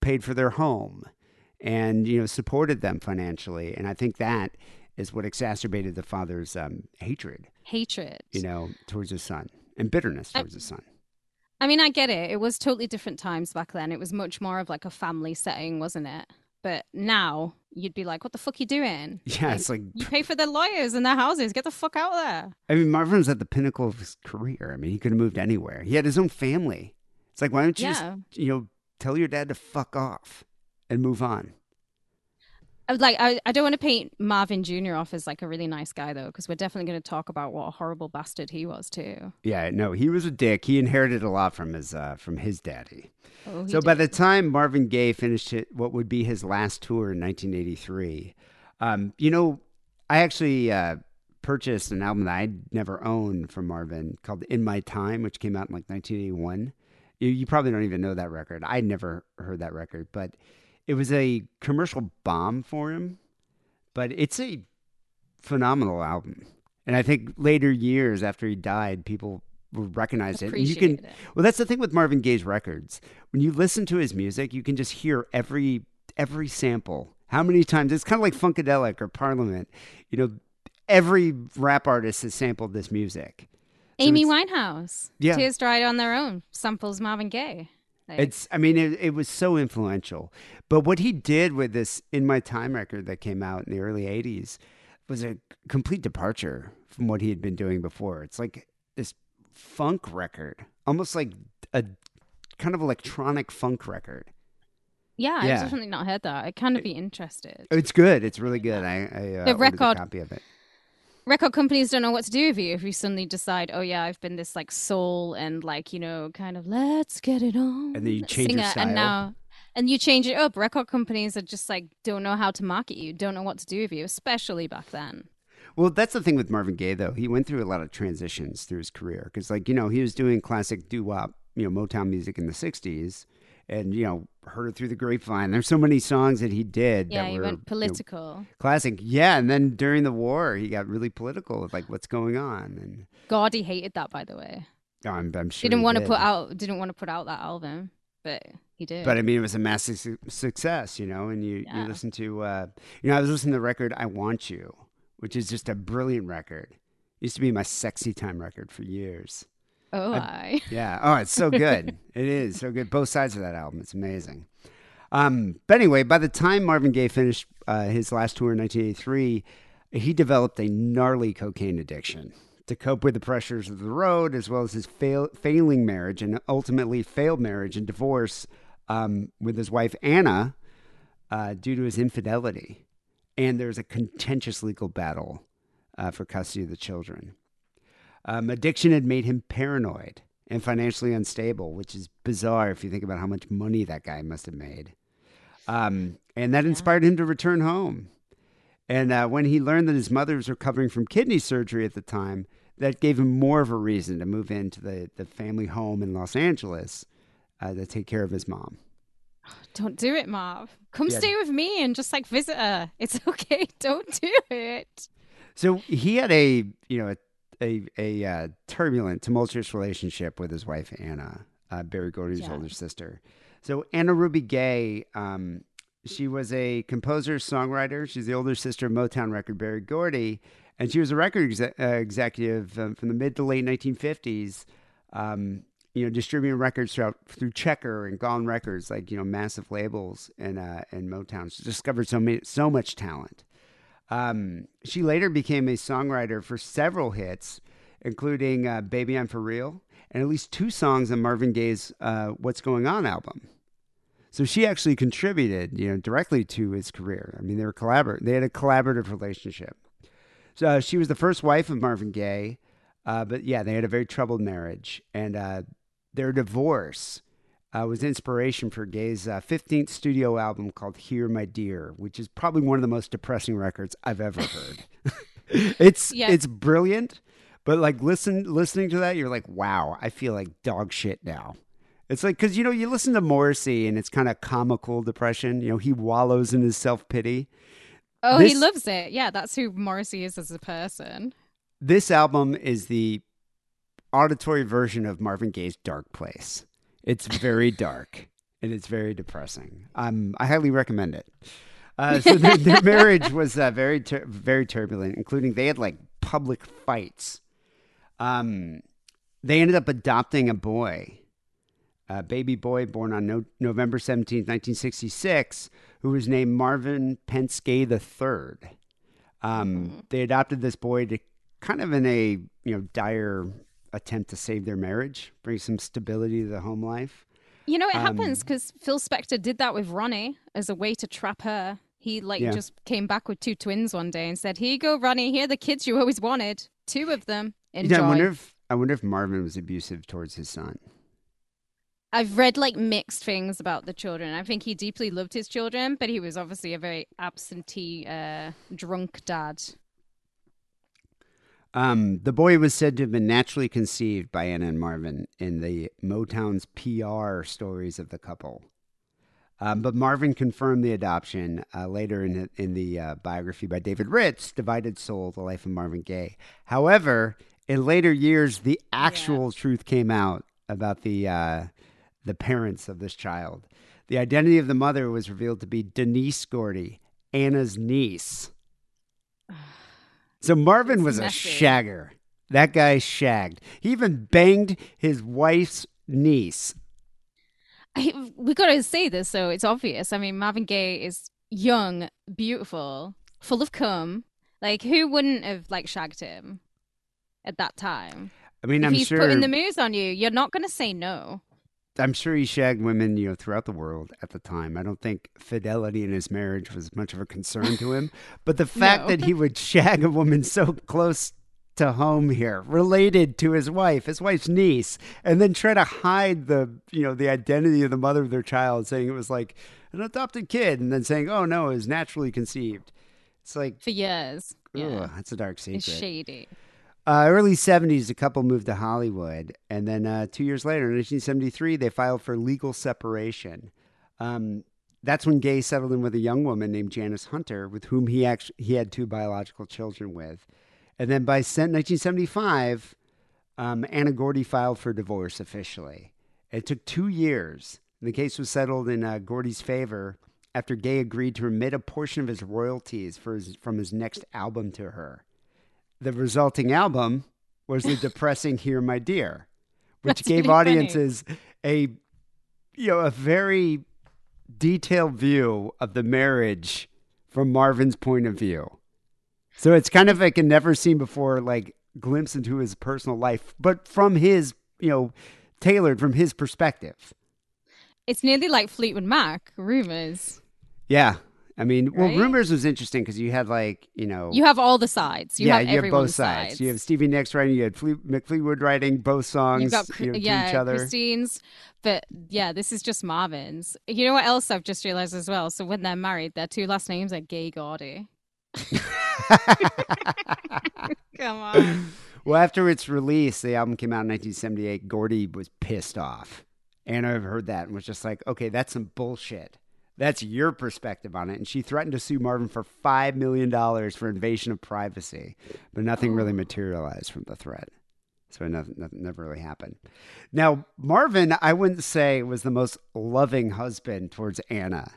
paid for their home and, you know, supported them financially. And I think that is what exacerbated the father's um, hatred, Hatred. you know, towards his son and bitterness I- towards his son. I mean, I get it. It was totally different times back then. It was much more of like a family setting, wasn't it? But now you'd be like, what the fuck you doing? Yeah, it's like, You pay for their lawyers and their houses. Get the fuck out of there. I mean, Marvin's at the pinnacle of his career. I mean, he could have moved anywhere. He had his own family. It's like, why don't you Yeah. just, you know, tell your dad to fuck off and move on? I was like, I, I don't want to paint Marvin Jr. off as like a really nice guy though, because we're definitely going to talk about what a horrible bastard he was too. Yeah, no, he was a dick. He inherited a lot from his uh, from his daddy. Oh, so by the time Marvin Gaye finished it, what would be his last tour in 1983, um, you know, I actually uh, purchased an album that I'd never owned from Marvin called "In My Time," which came out in like 1981. You, you probably don't even know that record. I'd never heard that record, but it was a commercial bomb for him. But it's a phenomenal album, and I think later years after he died, people will recognize it. And you can it. well, that's the thing with Marvin Gaye's records. When you listen to his music, you can just hear every every sample. How many times? It's kind of like Funkadelic or Parliament. You know, every rap artist has sampled this music. Amy it's- Winehouse. Yeah. Tears dried on their own. Samples Marvin Gaye. Like, It's, I mean, it, it was so influential. But what he did with this In My Time record that came out in the early 80s was a complete departure from what he had been doing before. It's like this funk record, almost like a kind of electronic funk record. yeah, yeah. I've definitely not heard that. I'd kind of be interested. It's good. It's really good. I, I uh, The ordered a record- copy of it. Record companies don't know what to do with you if you suddenly decide, oh yeah, I've been this like soul and like you know kind of let's get it on, And then you change your style. and now and you change it up. Record companies are just like don't know how to market you, don't know what to do with you, especially back then. Well, that's the thing with Marvin Gaye, though. He went through a lot of transitions through his career because, like, you know, he was doing classic doo wop, you know, Motown music in the '60s, and you know, heard it through the grapevine. There's so many songs that he did Yeah, that he were went you know, political. classic. Yeah, and then during the war, he got really political with like what's going on, and Gordy hated that, by the way. I'm, I'm sure didn't he want to put out didn't want to put out that album, but he did. But I mean, it was a massive su- success, you know. And you Yeah. you listen to, uh, you know, I was listening to the record "I Want You," which is just a brilliant record. Used to be my sexy time record for years. Oh, I. [LAUGHS] Yeah. Oh, it's so good. it is so good. Both sides of that album. It's amazing. Um, but anyway, by the time Marvin Gaye finished uh, his last tour in 1983, he developed a gnarly cocaine addiction to cope with the pressures of the road, as well as his fail- failing marriage and ultimately failed marriage and divorce um, with his wife Anna uh, due to his infidelity. And there's a contentious legal battle uh, for custody of the children. Um, addiction had made him paranoid and financially unstable, which is bizarre if you think about how much money that guy must have made. Um, and that inspired him to return home. And uh, when he learned that his mother was recovering from kidney surgery at the time, that gave him more of a reason to move into the, the family home in Los Angeles uh, to take care of his mom. [SIGHS] Don't do it, Marv. Come Yeah. stay with me and just like visit her. It's [LAUGHS] okay. Don't do it. So he had a you know a a, a uh, turbulent, tumultuous relationship with his wife Anna, uh, Berry Gordy's Yeah. older sister. So Anna Ruby Gay, um, she was a composer, songwriter. She's the older sister of Motown record Berry Gordy, and she was a record exe- uh, executive um, from the mid to late 1950s. Um, you know, distributing records throughout through Checker and Gone Records, like you know, massive labels and uh, and Motown. She discovered so many, so much talent. Um, she later became a songwriter for several hits, including uh, "Baby I'm for Real" and at least two songs on Marvin Gaye's uh, "What's Going On" album. So she actually contributed, you know, directly to his career. I mean, they were collabor- They had a collaborative relationship. So uh, she was the first wife of Marvin Gaye, uh, but yeah, they had a very troubled marriage, and uh, their divorce uh, was inspiration for Gaye's uh, 15th studio album called "Here, My Dear," which is probably one of the most depressing records I've ever heard. [LAUGHS] it's Yeah. it's brilliant, but like listen listening to that, you're like, wow, I feel like dog shit now. It's like because you know you listen to Morrissey and it's kind of comical depression. You know he wallows in his self pity. Oh, he loves it. Yeah, that's who Morrissey is as a person. This album is the auditory version of Marvin Gaye's Dark Place. It's very dark and it's very depressing. Um, I highly recommend it. Uh, so their, their [LAUGHS] marriage was uh, very, tur- very turbulent, including they had like public fights. Um, they ended up adopting a boy, a baby boy born on no- November 17th, 1966, who was named Marvin Pentz III. Um, They adopted this boy to kind of in a you know dire attempt to save their marriage, bring some stability to the home life. You know, it Um, happens because Phil Spector did that with Ronnie as a way to trap her. He like Yeah. just came back with two twins one day and said, "Here you go, Ronnie. Here are the kids you always wanted. Two of them. Enjoy." Yeah, I wonder if I wonder if Marvin was abusive towards his son. I've read like mixed things about the children. I think he deeply loved his children, but he was obviously a very absentee, uh, drunk dad. Um, the boy was said to have been naturally conceived by Anna and Marvin in the Motown's PR stories of the couple. Um, but Marvin confirmed the adoption uh, later in the, in the uh, biography by David Ritz, "Divided Soul: The Life of Marvin Gaye." However, in later years, the actual truth came out about the uh, the parents of this child. The identity of the mother was revealed to be Denise Gordy, Anna's niece. [SIGHS] [SIGHS] So Marvin It's was a shagger. That guy shagged. He even banged his wife's niece. I, we got to say this, so it's obvious. I mean, Marvin Gaye is young, beautiful, full of cum. Like, who wouldn't have like shagged him at that time? I mean, if I'm he's sure. putting the moves on you, you're not going to say no. I'm sure he shagged women, you know, throughout the world at the time. I don't think fidelity in his marriage was much of a concern to him. But the [LAUGHS] fact No. that he would shag a woman so close to home here, related to his wife, his wife's niece, and then try to hide the, you know, the identity of the mother of their child, saying it was like an adopted kid, and then saying, "Oh no, it was naturally conceived." It's like, For years. Yeah. that's a dark secret. It's shady. Uh, early 70s, the couple moved to Hollywood. And then uh, two years later, in 1973, they filed for legal separation. Um, that's when Gay settled in with a young woman named Janice Hunter, with whom he actually he had two biological children with. And then by 1975, um, Anna Gordy filed for divorce officially. It took two years. The case was settled in uh, Gordy's favor after Gay agreed to remit a portion of his royalties for his, from his next album to her the resulting album was the depressing "Here, My Dear," which That's gave really funny. audiences a you know a very detailed view of the marriage from Marvin's point of view. So it's kind of like a never seen before like glimpse into his personal life, but from his you know tailored from his perspective. It's nearly like Fleetwood Mac, rumors. Yeah. I mean, well, rumors was interesting because you had like you know You have all the sides. You yeah, have you have both everyone's sides. You have Stevie Nicks writing, you had Fle- Mick Fleetwood writing both songs You've got you know, to yeah, each other. Christine's, but yeah, this is just Marvin's. You know what else I've just realized as well? So when they're married, their two last names are Gay Gordy. [LAUGHS] Come on. well, after its release, the album came out in 1978. Gordy was pissed off. Anna heard that and was just like, "Okay, that's some bullshit. That's your perspective on it." And she threatened to sue Marvin for five million dollars for invasion of privacy, but nothing really oh. materialized from the threat. So nothing, nothing never really happened. Now, Marvin, I wouldn't say was the most loving husband towards Anna.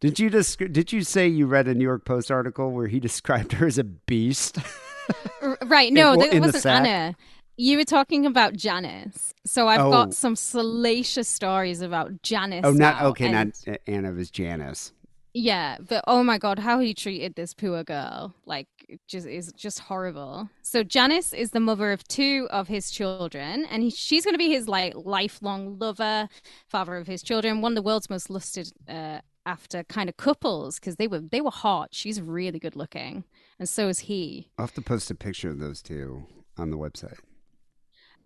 Did you desc- Did you say you read a New York Post article where he [LAUGHS] described her as a beast? Right. No, that in wasn't? Anna. You were talking about Janice. So I've Oh. got some salacious stories about Janice. oh, not now, okay, and- not Anna. Was Janice. Yeah, but oh my god, how he treated this poor girl, like just is just horrible. So Janice is the mother of two of his children, and he, she's going to be his like lifelong lover, father of his children, one of the world's most lusted uh, after kind of couples because they were they were hot. She's really good looking, and so is he. I'll have to post a picture of those two on the website.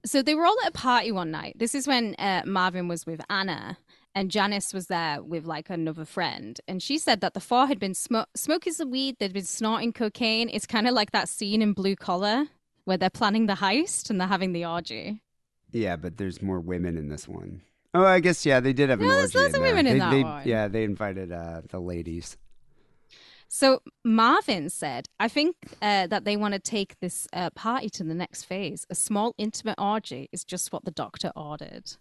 So they were all at a party one night. This is when uh, Marvin was with Anna, and Janice was there with like another friend. And she said that the four had been smo- smoking some weed, they'd been snorting cocaine. It's kind of like that scene in Blue Collar where they're planning the heist and they're having the orgy. Yeah, but there's more women in this one. Oh, I guess yeah, they did have an Yeah, there's orgy lots in of there. women in they, that they- one. Yeah, they invited uh, the ladies. So Marvin said, I think uh, that they want to take this uh, party to the next phase. A small, intimate orgy is just what the doctor ordered.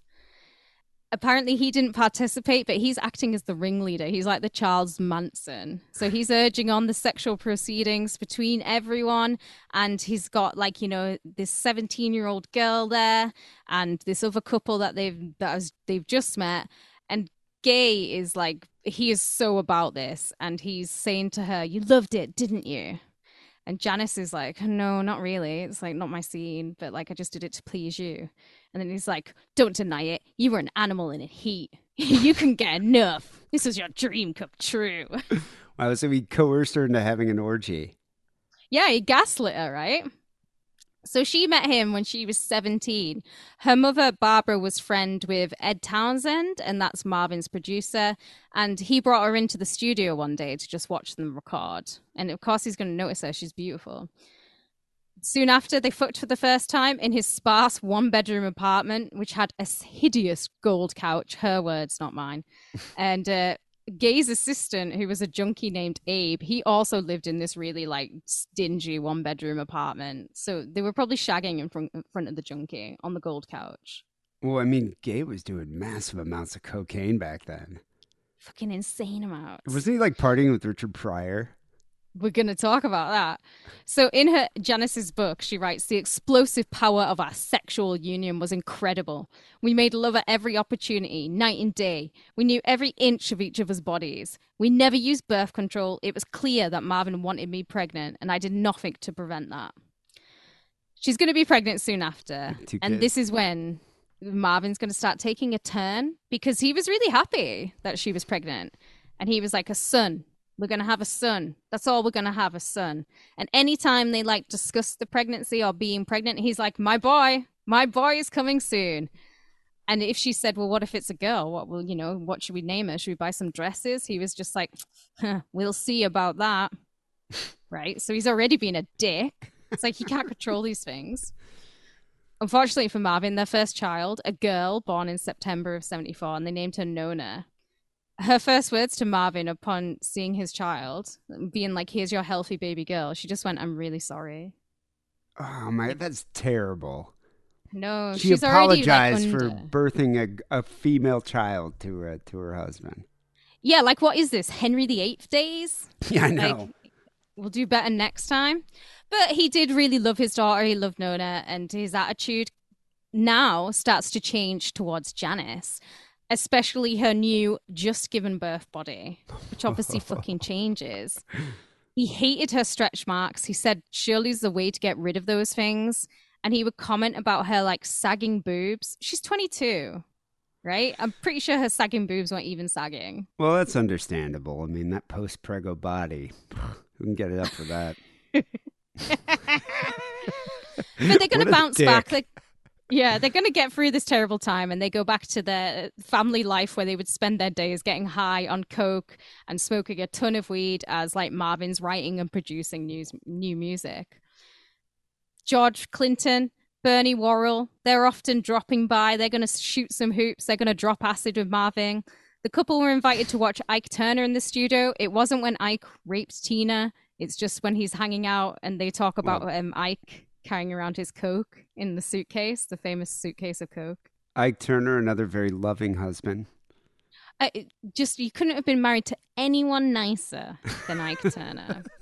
Apparently, he didn't participate, but he's acting as the ringleader. He's like the Charles Manson. So he's urging on the sexual proceedings between everyone. And he's got, like, you know, this 17 year old girl there and this other couple that they've, that has, they've just met. And Gay is like, he is so about this. And he's saying to her, You loved it, didn't you? And Janice is like, No, not really. It's like not my scene, but like I just did it to please you. And then he's like, Don't deny it. You were an animal in a heat. [LAUGHS] you can get enough. This is your dream come true. [LAUGHS] Wow, so he coerced her into having an orgy. yeah, he gaslit her, right? So she met him when she was 17. Her mother, Barbara, was friend with Ed Townsend, and that's Marvin's producer. And he brought her into the studio one day to just watch them record. And of course, he's going to notice her. She's beautiful. Soon after, they fucked for the first time in his sparse one bedroom apartment, which had a hideous gold couch. Her words, not mine. [LAUGHS] and uh, Gay's assistant, who was a junkie named Abe, he also lived in this really like stingy one bedroom apartment. So they were probably shagging in front, in front of the junkie on the gold couch. Well, I mean, Gay was doing massive amounts of cocaine back then. Fucking insane amounts. Wasn't he like partying with Richard Pryor? We're going to talk about that. So, in her Janice's book, she writes The explosive power of our sexual union was incredible. We made love at every opportunity, night and day. We knew every inch of each other's bodies. We never used birth control. It was clear that Marvin wanted me pregnant, and I did nothing to prevent that. She's going to be pregnant soon after. And this is when Marvin's going to start taking a turn because he was really happy that she was pregnant. And he was like, a son. We're going to have a son. That's all we're going to have a son. And anytime they like discuss the pregnancy or being pregnant, he's like, my boy, my boy is coming soon. And if she said, well, what if it's a girl? What will, you know, what should we name her? Should we buy some dresses? He was just like, huh, we'll see about that. [LAUGHS] Right. So he's already been a dick. It's like he can't control these things. Unfortunately for Marvin, their first child, a girl born in September of 74, and they named her Nona. Her first words to Marvin upon seeing his child, being like, Here's your healthy baby girl, she just went, I'm really sorry. Oh my, that's terrible. No, she she's already apologized like, for birthing a, a female child to her to her husband. Yeah, like what is this? Henry VIII days? [LAUGHS] Yeah, I Like, know. we'll do better next time. But he did really love his daughter. He loved Nona, and his attitude now starts to change towards Janice, especially her new just given birth body, which obviously [LAUGHS] fucking changes. He hated her stretch marks. He said Shirley's the way to get rid of those things. And he would comment about her like sagging boobs. She's 22. right? I'm pretty sure her sagging boobs weren't even sagging. Well, that's understandable. I mean, that post prego body, [SIGHS] who can get it up for that? [LAUGHS] But they're going to a bounce back. Like, yeah, they're going to get through this terrible time and they go back to their family life where they would spend their days getting high on coke and smoking a ton of weed as like Marvin's writing and producing news, new music. George Clinton, Bernie Worrell, they're often dropping by. They're going to shoot some hoops. They're going to drop acid with Marvin. The couple were invited to watch Ike Turner in the studio. It wasn't when Ike raped Tina. It's just when he's hanging out and they talk about um, Ike carrying around his coke in the suitcase, the famous suitcase of coke. Ike Turner, another very loving husband. Uh, just you couldn't have been married to anyone nicer than Ike Turner. [LAUGHS]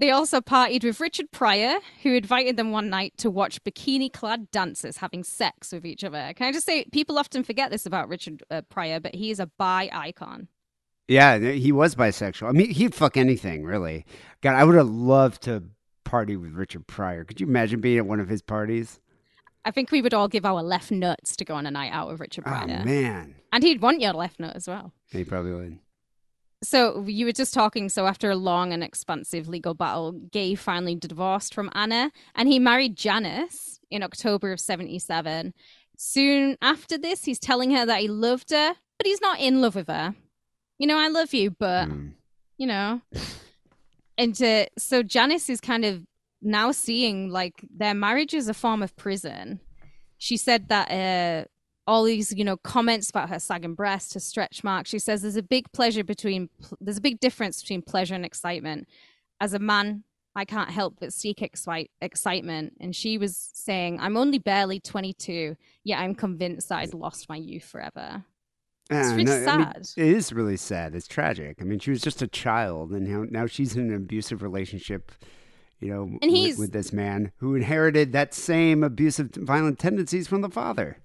They also partied with Richard Pryor, who invited them one night to watch bikini clad dancers having sex with each other. Can I just say, people often forget this about Richard uh, Pryor, but he is a bi icon. Yeah, he was bisexual. I mean, he'd fuck anything, really. God, I would have loved to party with Richard Pryor. Could you imagine being at one of his parties? I think we would all give our left nuts to go on a night out with Richard Oh, Pryor. man. and he'd want your left nut as well. He probably would. So you were just talking. So after a long and expansive legal battle, Gay finally divorced from Anna, and he married Janice in October of '77. Soon after this, he's telling her that he loved her, but he's not in love with her. You know, I love you, but Mm. you know. [LAUGHS] And so Janice is kind of now seeing like their marriage is a form of prison. She said that uh, all these, you know, comments about her sagging breast, her stretch marks. She says there's a big pleasure between, there's a big difference between pleasure and excitement. As a man, I can't help but seek excite, excitement. And she was saying, I'm only barely 22, yet I'm convinced that I'd lost my youth forever. It's really no, I mean, sad. it is really sad. It's tragic. I mean, she was just a child, and now, now she's in an abusive relationship, you know, And with- he's- with, this man who inherited that same abusive, violent tendencies from the father.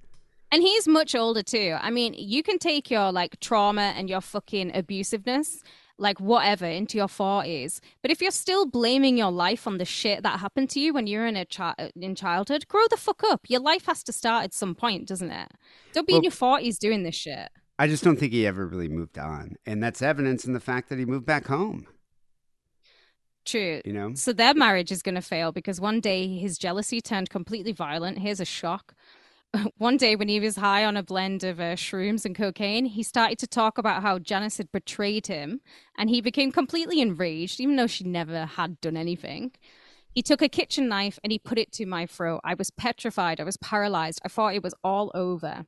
And he's much older too. I mean, you can take your like trauma and your fucking abusiveness, like whatever, into your forties. But if you're still blaming your life on the shit that happened to you when you were in a chi- in childhood, grow the fuck up. Your life has to start at some point, doesn't it? Don't be in your forties doing this shit. I just don't think he ever really moved on, and that's evidence in the fact that he moved back home. True. You know, So their marriage is going to fail because one day his jealousy turned completely violent. Here's a shock. [LAUGHS] One day, when he was high on a blend of uh, shrooms and cocaine, he started to talk about how Janice had betrayed him, and he became completely enraged, even though she never had done anything. He took a kitchen knife and he put it to my throat. I was petrified. I was paralyzed. I thought it was all over.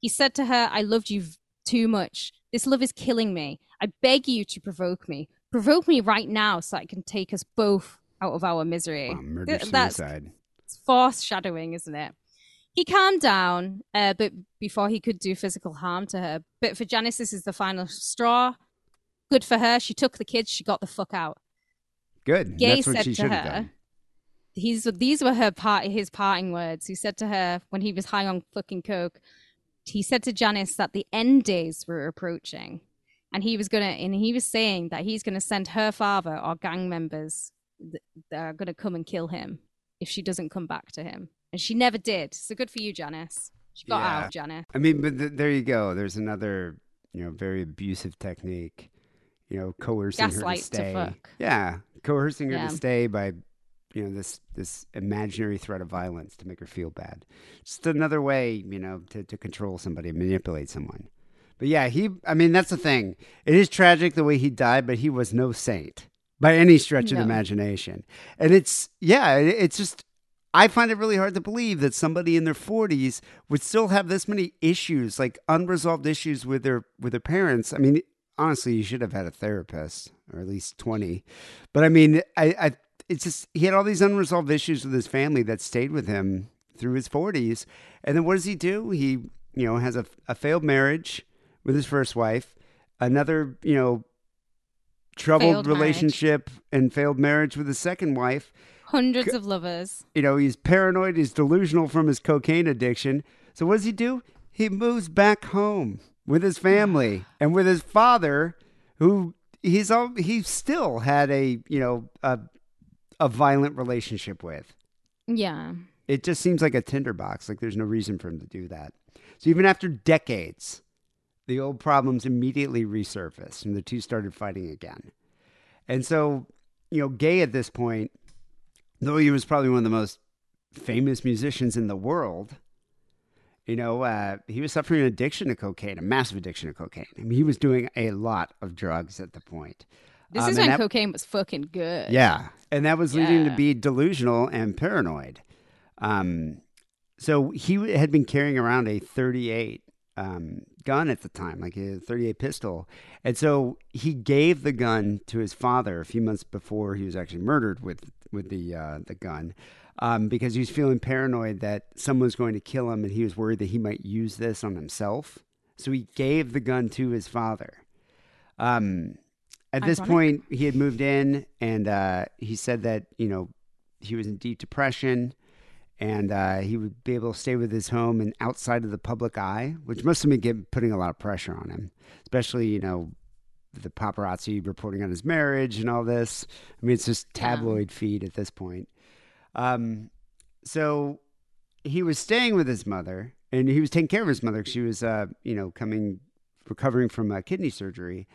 He said to her, I loved you too much. This love is killing me. I beg you to provoke me. Provoke me right now so I can take us both out of our misery. Wow, murder Th- That's suicide. foreshadowing, isn't it? He calmed down, uh, but before he could do physical harm to her. But for Janice, this is the final straw. Good for her. She took the kids. She got the fuck out. Good. Gay That's what said to her, done. He's, these were her part, his parting words. He said to her when he was high on fucking coke. He said to Janice that the end days were approaching, and he was gonna, and he was saying that he's gonna send her father or gang members th- that are gonna come and kill him if she doesn't come back to him. And she never did. So good for you, Janice. She got Yeah. out, Janice. I mean, but th- there you go. There's another, you know, very abusive technique. You know, coercing her Gaslight to to stay. fuck. Yeah, coercing her Yeah. to stay by, you know, this this imaginary threat of violence to make her feel bad. Just another way, you know, to to control somebody, manipulate someone. But yeah, he. I mean, that's the thing. It is tragic the way he died, but he was no saint by any stretch of the imagination. And it's yeah, it- it's just I find it really hard to believe that somebody in their 40s would still have this many issues, like unresolved issues with their with their parents. I mean, honestly, you should have had a therapist or at least 20. But I mean, I, I it's just he had all these unresolved issues with his family that stayed with him through his 40s. And then what does he do? He, you know, has a, a failed marriage with his first wife, another, you know, troubled Failed marriage. relationship and failed marriage with his second wife Hundreds of lovers. you know, he's paranoid, he's delusional from his cocaine addiction. So what does he do? He moves back home with his family [SIGHS] and with his father, who he's all he still had a you know a a violent relationship with. Yeah. It just seems like a tinderbox. Like there's no reason for him to do that. So even after decades, the old problems immediately resurfaced and the two started fighting again. And so, you know, Gay at this point, though he was probably one of the most famous musicians in the world, you know, uh, he was suffering an addiction to cocaine, a massive addiction to cocaine. I mean, he was doing a lot of drugs at the point. This Um, is when that- cocaine was fucking good. yeah, and that was leading to be delusional and paranoid. Um, so he had been carrying around a 38 um, gun at the time, like a 38 pistol, and so he gave the gun to his father a few months before he was actually murdered with with the uh, the gun. Um, because he was feeling paranoid that someone was going to kill him, and he was worried that he might use this on himself. So he gave the gun to his father. Um, at this Ironic. point, he had moved in, and uh, he said that you know he was in deep depression, and uh, he would be able to stay with his home and outside of the public eye, which must have been putting a lot of pressure on him, especially you know the paparazzi reporting on his marriage and all this. I mean, it's just Yeah. tabloid feed at this point. Um, so he was staying with his mother, and he was taking care of his mother. 'cause She was, uh, you know, coming recovering from uh, kidney surgery,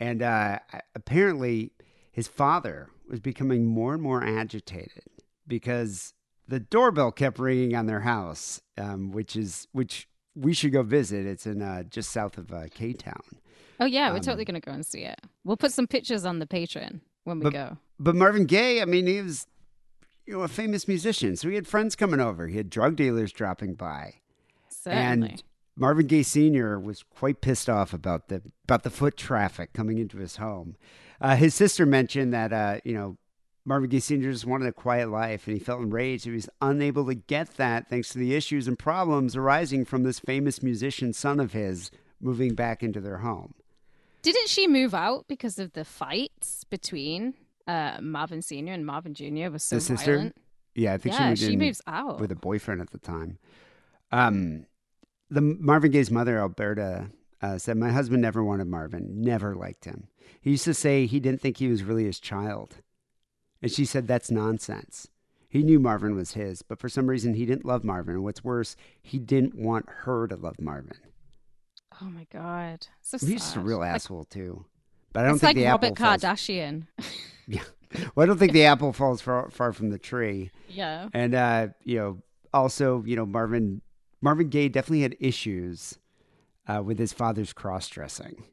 and uh, apparently his father was becoming more and more agitated because the doorbell kept ringing on their house, um, which is which we should go visit. It's in uh, just south of uh, K Town. Oh yeah, we're Um, totally gonna go and see it. We'll put some pictures on the Patreon when we But- go. But Marvin Gaye, I mean, he was you know a famous musician, so he had friends coming over. He had drug dealers dropping by. Certainly. And Marvin Gaye Sr. was quite pissed off about the about the foot traffic coming into his home. Uh, his sister mentioned that uh, you know Marvin Gaye Sr. just wanted a quiet life, and he felt enraged. He was unable to get that thanks to the issues and problems arising from this famous musician son of his moving back into their home. Didn't she move out because of the fights between uh, Marvin Senior and Marvin Junior? Was so the sister, violent. yeah, I think Yeah, she, moved she moves out. with a boyfriend at the time. Um, the Marvin Gaye's mother, Alberta, uh, said, "My husband never wanted Marvin, never liked him. He used to say he didn't think he was really his child, and she said that's nonsense. He knew Marvin was his, but for some reason he didn't love Marvin. And what's worse, he didn't want her to love Marvin. Oh my god, so He's just a real Like, asshole too. But I don't think like the Robert apple falls. Kardashian. [LAUGHS] Yeah, well, I don't think the apple falls far, far from the tree. [LAUGHS] yeah. And uh, you know, also, you know, Marvin Marvin Gaye definitely had issues uh, with his father's cross dressing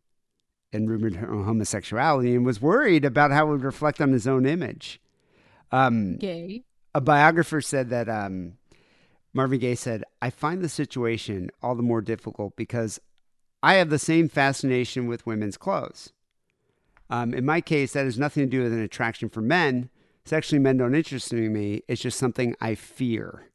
and rumored homosexuality, and was worried about how it would reflect on his own image. Um, Gay. a biographer said that um, Marvin Gaye said, "I find the situation all the more difficult because I have the same fascination with women's clothes. Um, in my case, that has nothing to do with an attraction for men. Sexually, men don't interest me. It's just something I fear."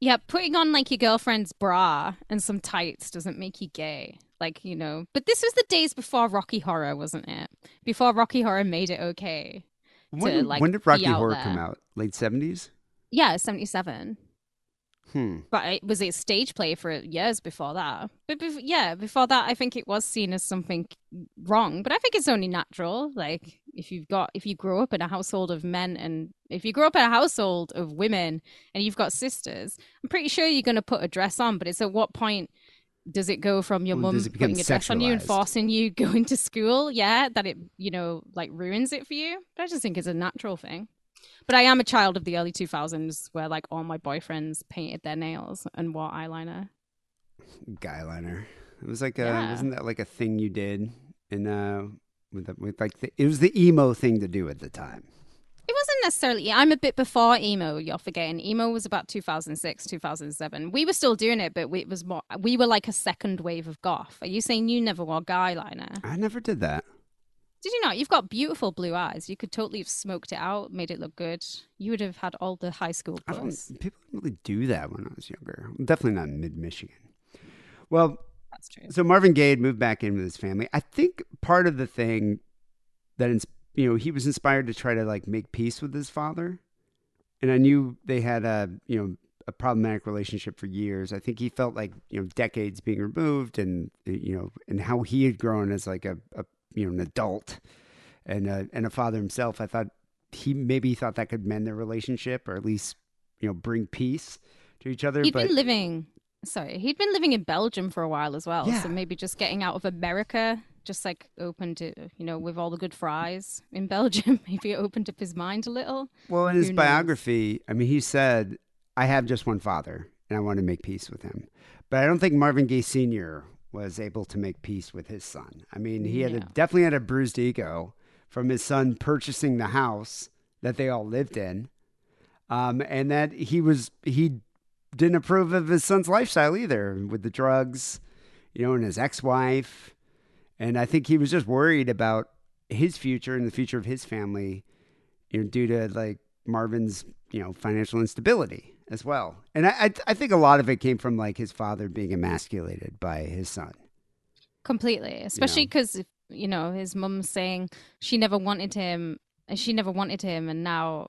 Yeah, putting on like your girlfriend's bra and some tights doesn't make you gay. Like, you know, but this was the days before Rocky Horror, wasn't it? Before Rocky Horror made it okay. When, like, when did Rocky Horror there. come out? Late seventies. Yeah, 77. Hmm. But it was a stage play for years before that. But bef- yeah, before that, I think it was seen as something wrong. But I think it's only natural. Like if you've got, if you grow up in a household of men, and if you grow up in a household of women, and you've got sisters, I'm pretty sure you're going to put a dress on. But it's at what point does it go from your Well, mum does it become putting a dress on you and forcing you [LAUGHS] going to school? Yeah, that it you know like ruins it for you. But I just think it's a natural thing. But I am a child of the early 2000s where like all my boyfriends painted their nails and wore eyeliner. Guyliner. It was like a Yeah. wasn't that like a thing you did in uh with the, with like the, it was the emo thing to do at the time. It wasn't necessarily. I'm a bit before emo. You're forgetting. Emo was about 2006, 2007. We were still doing it, but we, it was more. We were like a second wave of goth. Are you saying you never wore eyeliner? I never did that. Did you not? You've got beautiful blue eyes. You could totally have smoked it out, made it look good. You would have had all the high school I don't, people didn't really do that when I was younger. Definitely not in mid Michigan. Well, That's true. so Marvin Gaye had moved back in with his family. I think part of the thing that you know he was inspired to try to like make peace with his father, and I knew they had a you know a problematic relationship for years. I think he felt like you know decades being removed, and you know and how he had grown as like a, a you know an adult and a, and a father himself. I thought he maybe thought that could mend their relationship or at least you know bring peace to each other. He'd but been living sorry, he'd been living in Belgium for a while as well. Yeah. So maybe just getting out of America, just like opened to, you know, with all the good fries in Belgium, [LAUGHS] maybe it opened up his mind a little. Well, in his Who knows? biography, I mean, he said, I have just one father and I want to make peace with him. But I don't think Marvin Gaye Sr. was able to make peace with his son. I mean, he had a, definitely had a bruised ego from his son purchasing the house that they all lived in. Um, and that he was, he didn't approve of his son's lifestyle either with the drugs, you know, and his ex wife. And I think he was just worried about his future and the future of his family, you know, due to like Marvin's, you know, financial instability as well. And I, I, I think a lot of it came from like his father being emasculated by his son. Completely, especially because you know his mum's saying she never wanted him, and she never wanted him, and now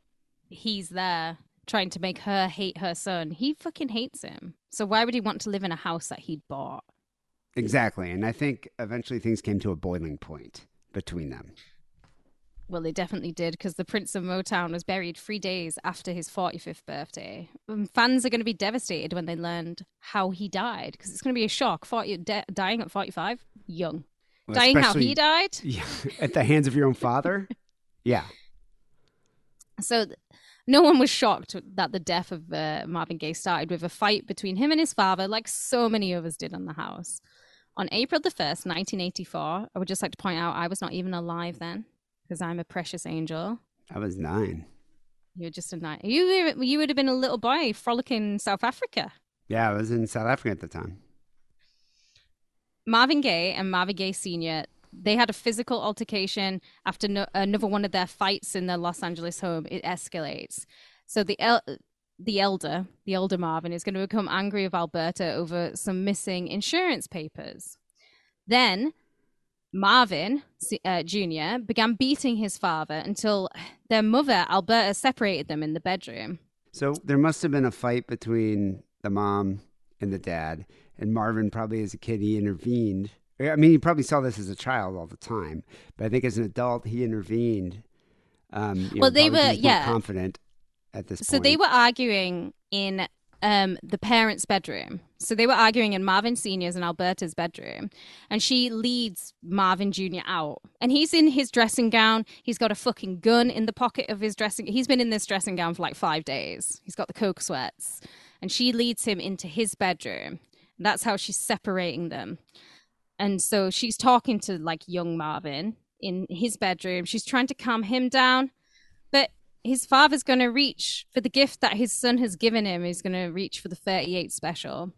he's there trying to make her hate her son. He fucking hates him. So why would he want to live in a house that he'd bought? Exactly. And I think eventually things came to a boiling point between them. Well, they definitely did because the Prince of Motown was buried three days after his 45th birthday. Um, fans are going to be devastated when they learned how he died because it's going to be a shock. 40, de- dying at 45, young. Well, dying how he died. [LAUGHS] Yeah. At the hands of your own father? [LAUGHS] yeah. So no one was shocked that the death of uh, Marvin Gaye started with a fight between him and his father, like so many others did on the house. On April the 1st, 1984, I would just like to point out I was not even alive then because I'm a precious angel. I was nine. You were just a nine. You you would have been a little boy frolicking South Africa. Yeah, I was in South Africa at the time. Marvin Gaye and Marvin Gaye Sr. They had a physical altercation after no, another one of their fights in their Los Angeles home. It escalates. So the el- the elder, the elder Marvin, is going to become angry with Alberta over some missing insurance papers. Then Marvin uh, Jr. began beating his father until their mother, Alberta, separated them in the bedroom. So there must have been a fight between the mom and the dad, and Marvin probably as a kid he intervened. I mean, he probably saw this as a child all the time, but I think as an adult he intervened. Um, you Well, know, they were- yeah. confident at this point. So point. they were arguing in um, the parents' bedroom. So they were arguing in Marvin Senior's and Alberta's bedroom. And she leads Marvin Jr. out. And he's in his dressing gown. He's got a fucking gun in the pocket of his dressing. He's been in this dressing gown for like five days. He's got the coke sweats. And she leads him into his bedroom. That's how she's separating them. And so she's talking to like young Marvin in his bedroom. She's trying to calm him down. But his father's going to reach for the gift that his son has given him. He's going to reach for the 38 special.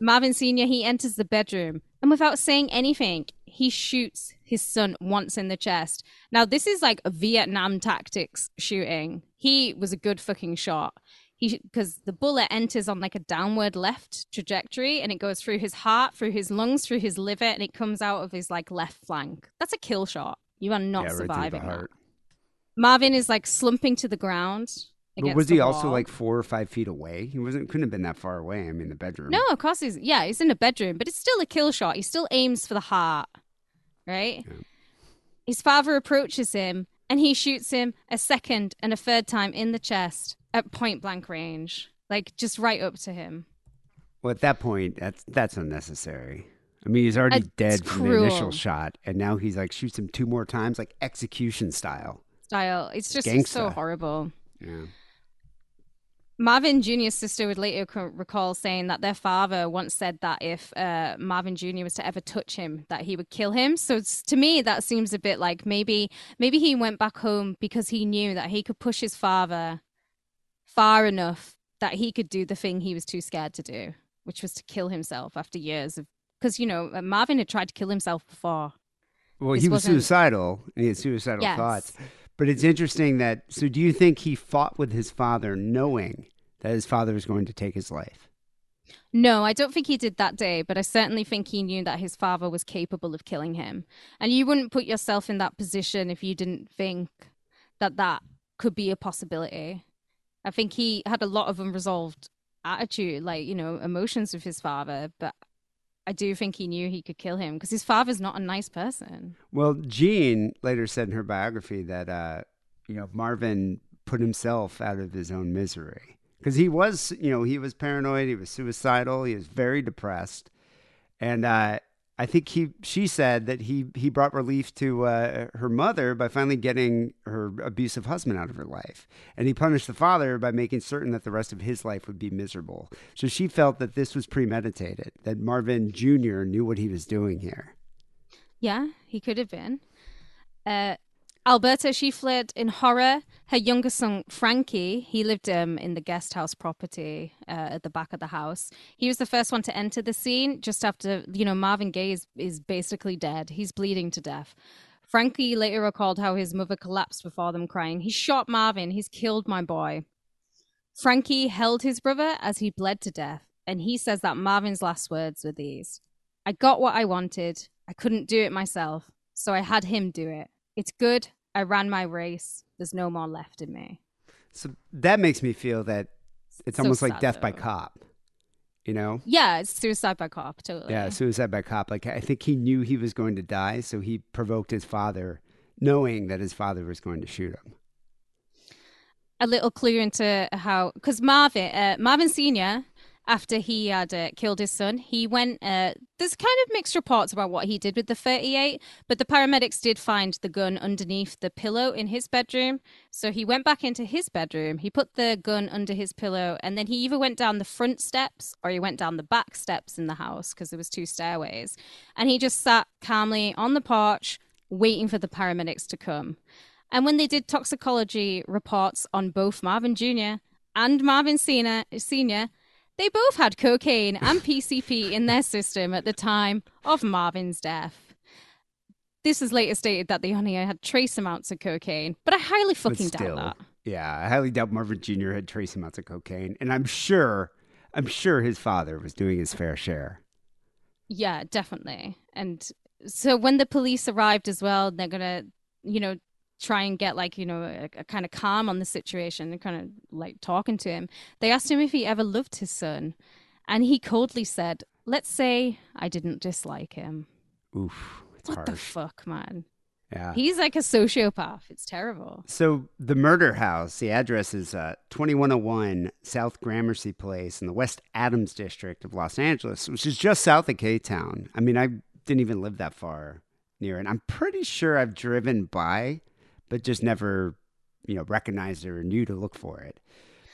Marvin Sr., he enters the bedroom and without saying anything, he shoots his son once in the chest. Now, this is like Vietnam tactics shooting. He was a good fucking shot. He because the bullet enters on like a downward left trajectory and it goes through his heart, through his lungs, through his liver, and it comes out of his like left flank. That's a kill shot. You are not yeah, right surviving that. heart. Marvin is like slumping to the ground. But was he also like four or five feet away? He wasn't. Couldn't have been that far away. I mean, the bedroom. No, of course he's yeah, he's in a bedroom, but it's still a kill shot. He still aims for the heart. Right? Yeah. His father approaches him and he shoots him a second and a third time in the chest at point blank range. Like just right up to him. Well, at that point, that's that's unnecessary. I mean, he's already It's dead from the initial shot, and now he's like shoots him two more times, like execution style. Style. It's just Gangsta. so horrible. Yeah. Marvin Jr.'s sister would later recall saying that their father once said that if uh, Marvin Jr. was to ever touch him, that he would kill him. So it's, to me, that seems a bit like maybe maybe he went back home because he knew that he could push his father far enough that he could do the thing he was too scared to do, which was to kill himself after years of because you know uh, Marvin had tried to kill himself before. Well, This he was suicidal, he had suicidal Yes. thoughts. But it's interesting that. So, do you think he fought with his father, knowing that his father was going to take his life? No, I don't think he did that day, but I certainly think he knew that his father was capable of killing him. And you wouldn't put yourself in that position if you didn't think that that could be a possibility. I think he had a lot of unresolved attitude, like, you know, emotions with his father, but I do think he knew he could kill him because his father's not a nice person. Well, Jean later said in her biography that uh, you know Marvin put himself out of his own misery because he was, you know, he was paranoid, he was suicidal, he was very depressed, and uh, I think he she said that he he brought relief to uh, her mother by finally getting her abusive husband out of her life, and he punished the father by making certain that the rest of his life would be miserable. So she felt that this was premeditated, that Marvin Jr. knew what he was doing here. Yeah, he could have been. Uh, Alberta, she fled in horror. Her younger son, Frankie, he lived um, in the guest house property uh, at the back of the house. He was the first one to enter the scene just after, you know, Marvin Gaye is, is basically dead. He's bleeding to death. Frankie later recalled how his mother collapsed before them, crying, He shot Marvin. He's killed my boy. Frankie held his brother as he bled to death, and he says that Marvin's last words were these I got what I wanted. I couldn't do it myself, so I had him do it. It's good. I ran my race. There's no more left in me. So that makes me feel that it's So almost like death by cop. You know? Yeah, it's suicide by cop, totally. Yeah, suicide by cop. Like I think he knew he was going to die, so he provoked his father, knowing that his father was going to shoot him. a little clue into how because Marvin uh, Marvin Senior after he had uh, killed his son he went uh, there's kind of mixed reports about what he did with the 38 but the paramedics did find the gun underneath the pillow in his bedroom so he went back into his bedroom he put the gun under his pillow and then he either went down the front steps or he went down the back steps in the house because there was two stairways and he just sat calmly on the porch waiting for the paramedics to come and when they did toxicology reports on both Marvin Jr. and Marvin Senior, Senior, they both had cocaine and PCP in their system at the time of Marvin's death. This is later stated that they only had trace amounts of cocaine, but I highly fucking still, doubt that. yeah, I highly doubt Marvin Jr. had trace amounts of cocaine, and I'm sure, I'm sure his father was doing his fair share. Yeah, definitely. And so when the police arrived as well, they're gonna, you know, try and get like you know a, a kind of calm on the situation and kind of like talking to him. They asked him if he ever loved his son, and he coldly said, "Let's say I didn't dislike him." Oof, What the fuck, man? yeah. He's like a sociopath. It's terrible. So the murder house, the address is uh, 2101 South Gramercy Place in the West Adams district of Los Angeles, which is just south of K-Town. I mean, I didn't even live that far near it. I'm pretty sure I've driven by, but just never, you know, recognized or knew to look for it.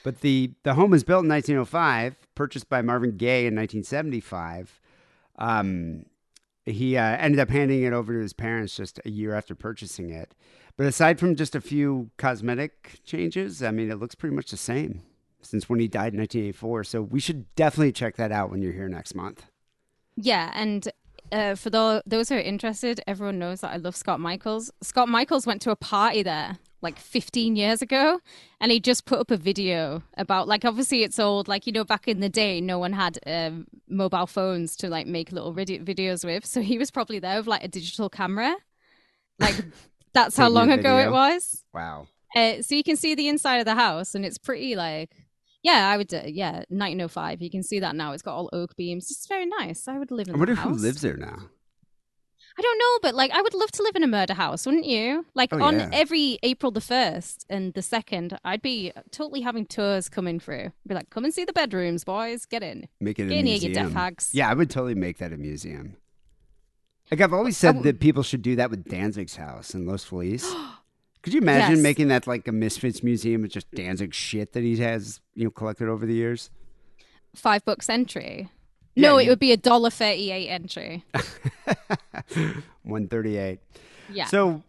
But the the home was built in 1905, purchased by Marvin Gaye in 1975. Um, he uh, ended up handing it over to his parents just a year after purchasing it. But aside from just a few cosmetic changes, I mean, it looks pretty much the same since when he died in 1984. So we should definitely check that out when you're here next month. Yeah, and uh, for tho- those who are interested, everyone knows that I love Scott Michaels. Scott Michaels went to a party there like 15 years ago, and he just put up a video about like obviously it's old, like you know back in the day, no one had um, mobile phones to like make little vid- videos with, so he was probably there with like a digital camera, like [LAUGHS] that's how long ago it was. Wow. Uh, so you can see the inside of the house, and it's pretty like, yeah, I would, uh, yeah, 1905. You can see that now. It's got all oak beams. It's very nice. I would live in. I wonder who house. lives there now. I don't know, but like, I would love to live in a murder house, wouldn't you? Like Oh, on yeah. every April the first and the second, I'd be totally having tours coming through. I'd Be like, come and see the bedrooms, boys. Get in. Make it a Get in here, you museum. death hags. Yeah, I would totally make that a museum. Like I've always said that people should do that with Danzig's house in Los Feliz. [GASPS] [GASPS] Could you imagine Yes. making that like a Misfits museum of just Danzig shit that he has, you know, collected over the years? Five bucks entry. Yeah, no, it would be a dollar thirty-eight entry. [LAUGHS] 138. Yeah. So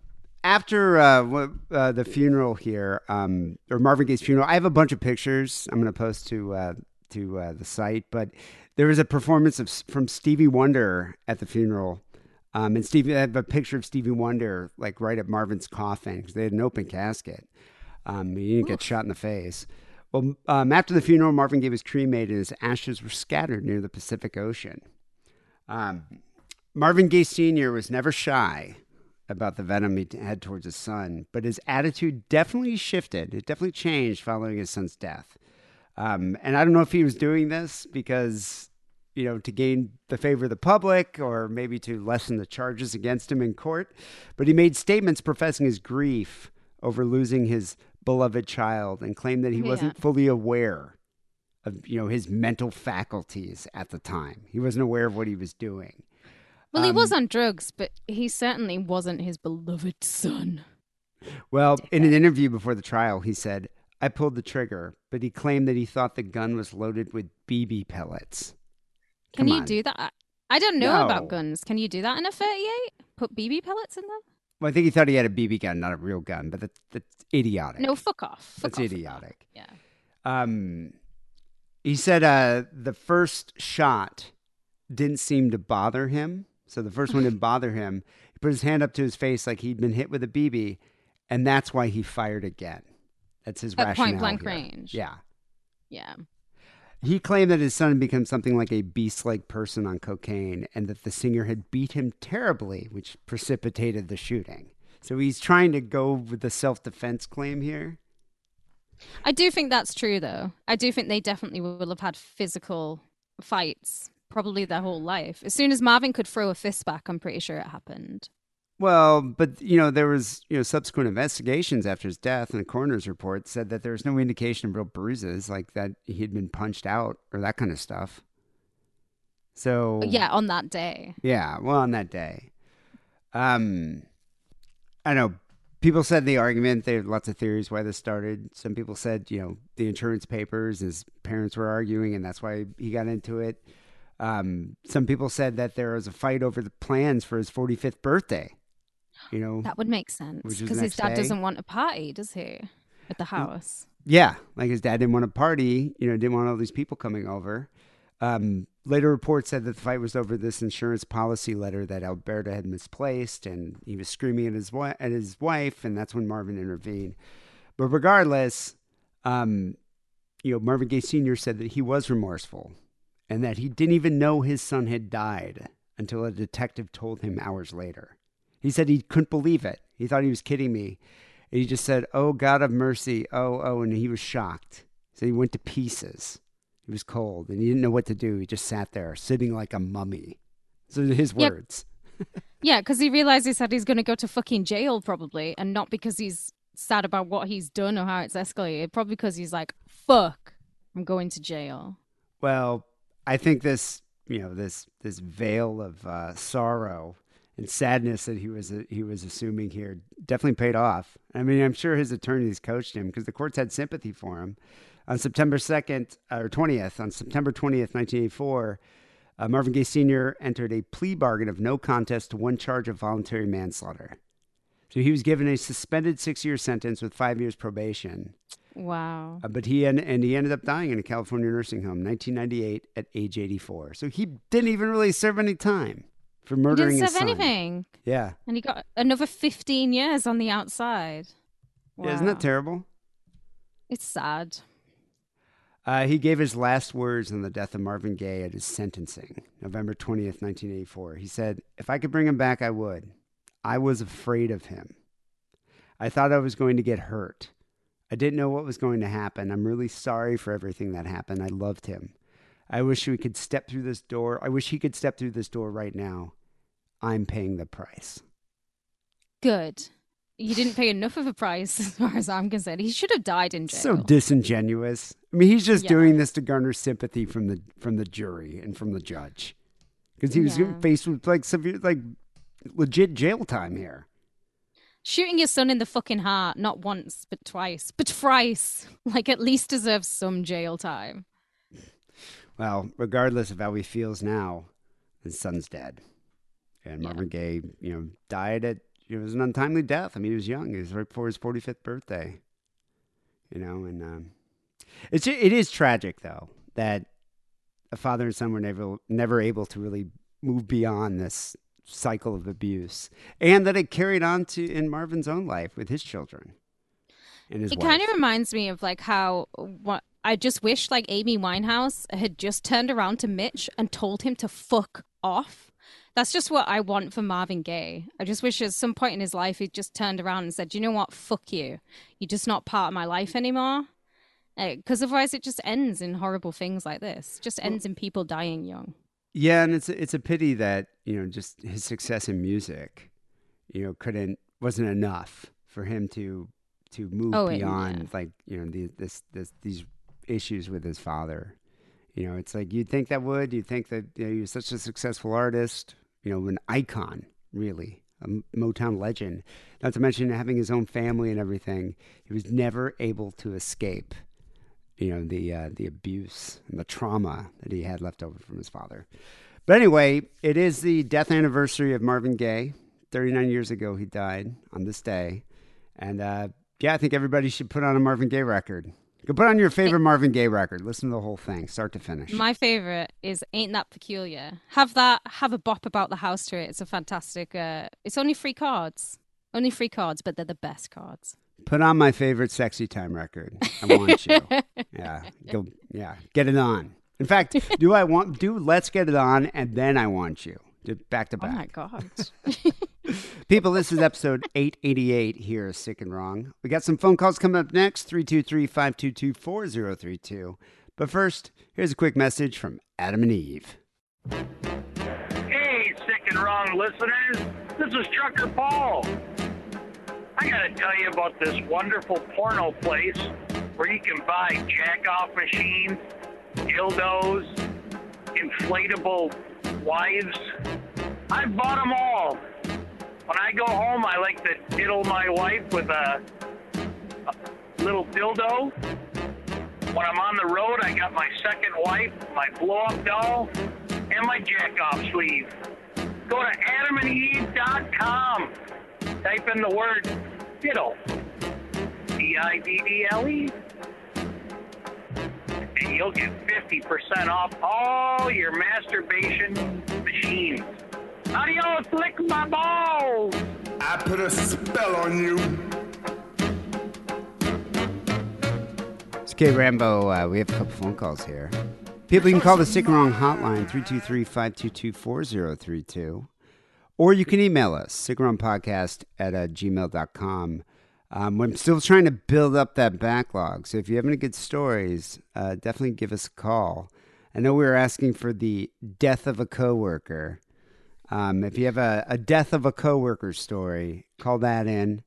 after uh, uh, the funeral here, um, or Marvin Gaye's funeral, I have a bunch of pictures. I'm going to post to uh, to uh, the site, but there was a performance of from Stevie Wonder at the funeral. Um, and Stevie, I have a picture of Stevie Wonder like right at Marvin's coffin because they had an open casket. Um, he didn't get shot in the face. Well, um, after the funeral, Marvin Gaye was cremated and his ashes were scattered near the Pacific Ocean. Um, Marvin Gaye Sr. was never shy about the venom he had towards his son, but his attitude definitely shifted. It definitely changed following his son's death. Um, and I don't know if he was doing this because, you know, to gain the favor of the public or maybe to lessen the charges against him in court, but he made statements professing his grief over losing his beloved child and claimed that he Yeah. wasn't fully aware of you know his mental faculties at the time. He wasn't aware of what he was doing. Well, he Um, was on drugs, but he certainly wasn't his beloved son. Well, in an interview before the trial, he said, "I pulled the trigger," but he claimed that he thought the gun was loaded with BB pellets. Can Come you on. do that? I- don't know No. about guns. Can you do that in a 38? Put BB pellets in them? Well, I think he thought he had a BB gun, not a real gun, but that's, that's idiotic. No, fuck off. Fuck that's off, idiotic. off. Yeah. Um, he said uh, the first shot didn't seem to bother him. So the first one didn't [LAUGHS] bother him. He put his hand up to his face like he'd been hit with a BB, and that's why he fired again. That's his At rationale. point blank here. range. Yeah. Yeah. He claimed that his son had become something like a beast like person on cocaine and that the singer had beat him terribly, which precipitated the shooting. So he's trying to go with the self defense claim here. I do think that's true, though. I do think they definitely will have had physical fights probably their whole life. As soon as Marvin could throw a fist back, I'm pretty sure it happened. Well, but you know, there was you know subsequent investigations after his death, and a coroner's report said that there was no indication of real bruises, like that he had been punched out or that kind of stuff. So Yeah, on that day. yeah, well, on that day, um, I know people said the argument. There are lots of theories why this started. Some people said you know the insurance papers, his parents were arguing, and that's why he got into it. Um, some people said that there was a fight over the plans for his 45th birthday. You know, That would make sense because his dad day. doesn't want a party, does he? At the house. Yeah, like his dad didn't want a party, you know, didn't want all these people coming over. Um, later reports said that the fight was over this insurance policy letter that Alberta had misplaced, and he was screaming at his wi- at his wife, and that's when Marvin intervened. But regardless, um, you know, Marvin Gaye Sr. said that he was remorseful, and that he didn't even know his son had died until a detective told him hours later. He said he couldn't believe it. He thought he was kidding me. And he just said, "Oh God of mercy, oh oh," and he was shocked. So he went to pieces. He was cold, and he didn't know what to do. He just sat there, sitting like a mummy. So his Yep. words. [LAUGHS] Yeah, because he realizes that he's going to go to fucking jail probably, and not because he's sad about what he's done or how it's escalated. Probably because he's like, "Fuck, I'm going to jail." Well, I think this, you know, this this veil of uh, sorrow and sadness that he was he was assuming here definitely paid off. I mean, I'm sure his attorneys coached him because the courts had sympathy for him. On September 2nd or 20th, on September 20th, 1984, uh, Marvin Gaye Sr. entered a plea bargain of no contest to one charge of voluntary manslaughter. So he was given a suspended six-year sentence with five years probation. Wow. Uh, but he en- and he ended up dying in a California nursing home, 1998, at age 84. So he didn't even really serve any time for murdering He didn't serve anything, Yeah. and he got another 15 years on the outside. yeah, isn't that terrible? It's sad. Uh, he gave his last words on the death of Marvin Gaye at his sentencing, November 20th, 1984. He said, If I could bring him back, I would. I was afraid of him. I thought I was going to get hurt. I didn't know what was going to happen. I'm really sorry for everything that happened. I loved him. I wish we could step through this door. I wish he could step through this door right now. I'm paying the price. Good. You didn't pay enough of a price, [LAUGHS] as far as I'm concerned. He should have died in jail. So disingenuous. I mean, he's just Yeah. doing this to garner sympathy from the from the jury and from the judge, because he was Yeah. faced with like severe, like legit jail time here. Shooting your son in the fucking heart, not once, but twice, but thrice, [LAUGHS] like at least deserves some jail time. Well, regardless of how he feels now, his son's dead, and Yeah. Marvin Gaye, you know, died at it was an untimely death. I mean, he was young. He was right before his forty fifth birthday. You know, and um, it's it is tragic though that a father and son were never never able to really move beyond this cycle of abuse, and that it carried on to in Marvin's own life with his children and his It kind of reminds me of like how what I just wish like Amy Winehouse had just turned around to Mitch and told him to fuck off. That's just what I want for Marvin Gaye. I just wish at some point in his life he just turned around and said, "You know what? Fuck you. You're just not part of my life anymore." Uh, because otherwise, it just ends in horrible things like this. Just ends in people dying young. Yeah, and it's it's a pity that you know just his success in music, you know, couldn't wasn't enough for him to to move Oh, it- beyond yeah. like you know the, this this these issues with his father. You know, it's like you'd think that would. You'd think that you know, was such a successful artist, you know, an icon, really, a Motown legend. Not to mention having his own family and everything. He was never able to escape, you know, the uh, the abuse and the trauma that he had left over from his father. But anyway, it is the death anniversary of Marvin Gaye. 39 years ago, he died on this day. And uh, yeah, I think everybody should put on a Marvin Gaye record. Go put on your favorite Marvin Gaye record. Listen to the whole thing, start to finish. My favorite is "Ain't That Peculiar." Have that. Have a bop about the house to it. It's a fantastic. Uh, it's only three cards. Only three cards, but they're the best cards. Put on my favorite sexy time record. I want you. [LAUGHS] yeah, go. Yeah, get it on. In fact, do I want? Do let's get it on, and then I want you. Do- Back to back. Oh my god. [LAUGHS] [LAUGHS] People, this is episode 888 here, is Sick and Wrong. We got some phone calls coming up next 323 522 4032. But first, here's a quick message from Adam and Eve. Hey, sick and wrong listeners. This is Trucker Paul. I gotta tell you about this wonderful porno place where you can buy jack off machines, dildos, inflatable wives. I bought them all. When I go home, I like to diddle my wife with a, a little dildo. When I'm on the road, I got my second wife, my blow up doll, and my jack off sleeve. Go to adamandeve.com. Type in the word diddle. D I D D L E. And you'll get 50% off all your masturbation machines. Adios, lick my balls! I put a spell on you. It's K Rambo. Uh, we have a couple phone calls here. People, you can call the Sick and Wrong hotline 323 522 4032. Or you can email us, sickandwrongpodcast at uh, gmail.com. Um, I'm still trying to build up that backlog. So if you have any good stories, uh, definitely give us a call. I know we were asking for the death of a coworker. Um, if you have a, a death of a coworker story, call that in.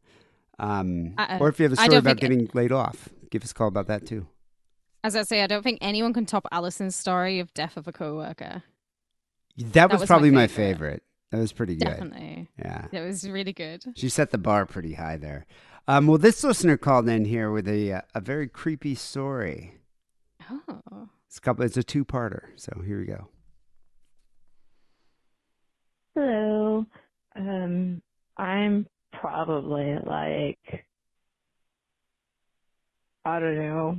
Um, Uh-uh. or if you have a story about getting laid off, give us a call about that too. As I say, I don't think anyone can top Alison's story of death of a coworker. That was, was probably my favorite. favorite. That was pretty good. Definitely. Yeah. It was really good. She set the bar pretty high there. Um, well, this listener called in here with a uh, a very creepy story. Oh. It's a couple. It's a two parter. So here we go. Hello. Um, I'm probably like, I don't know,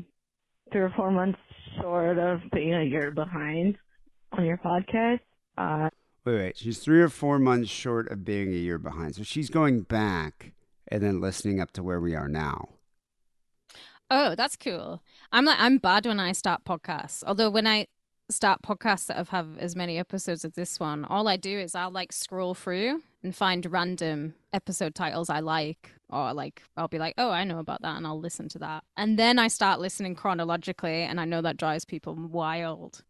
three or four months short of being a year behind on your podcast. Uh, Wait, wait. She's three or four months short of being a year behind. So she's going back and then listening up to where we are now. Oh, that's cool. I'm like I'm bad when I start podcasts. Although when I start podcasts that have, have as many episodes as this one, all I do is I'll like scroll through and find random episode titles I like, or like I'll be like, oh, I know about that, and I'll listen to that, and then I start listening chronologically, and I know that drives people wild.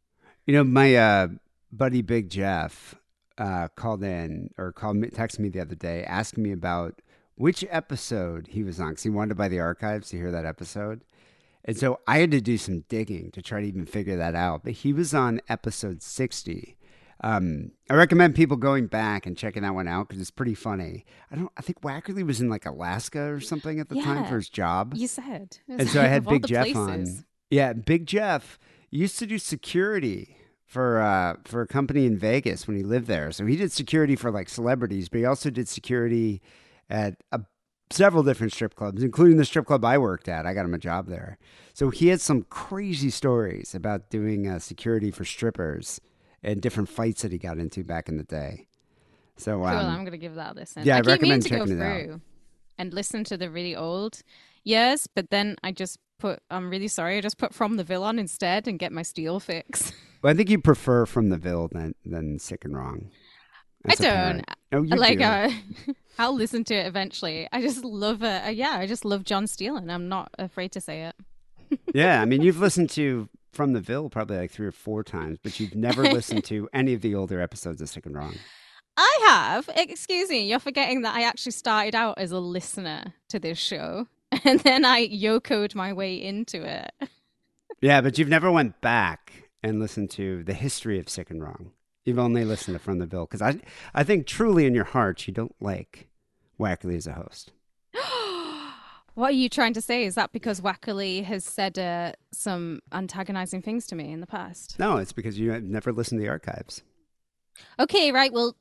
You know, my uh, buddy Big Jeff uh, called in or called me, texted me the other day asking me about which episode he was on because he wanted to buy the archives to hear that episode. And so I had to do some digging to try to even figure that out. But he was on episode 60. Um, I recommend people going back and checking that one out because it's pretty funny. I don't. I think Wackerly was in like Alaska or something at the time for his job. You said, and so I [LAUGHS] had Big Jeff places. on. Yeah, Big Jeff used to do security for uh, for a company in Vegas when he lived there. So he did security for like celebrities, but he also did security at a, several different strip clubs, including the strip club I worked at. I got him a job there. So he had some crazy stories about doing uh, security for strippers and different fights that he got into back in the day. So Cool. um, I'm gonna give that a listen. yeah, I I recommend to go checking it out. through and listen to the really old years, but then I just put. I'm really sorry. I just put from the Ville on instead and get my steel fix. [LAUGHS] well, I think you prefer from the Ville than than sick and wrong. I don't. Oh, you like do. uh, [LAUGHS] I'll listen to it eventually. I just love it. Uh, yeah, I just love John Steele, and I'm not afraid to say it. [LAUGHS] yeah, I mean, you've listened to From the Ville probably like three or four times, but you've never [LAUGHS] listened to any of the older episodes of Sick and Wrong. I have. Excuse me, you're forgetting that I actually started out as a listener to this show, and then I yokoed my way into it. Yeah, but you've never went back and listened to the history of Sick and Wrong. You've only listened to From the Ville because I, I think truly in your heart you don't like Wackerly as a host. [GASPS] What are you trying to say? Is that because Wackerly has said uh, some antagonizing things to me in the past? No, it's because you have never listened to the archives. Okay, right. Well,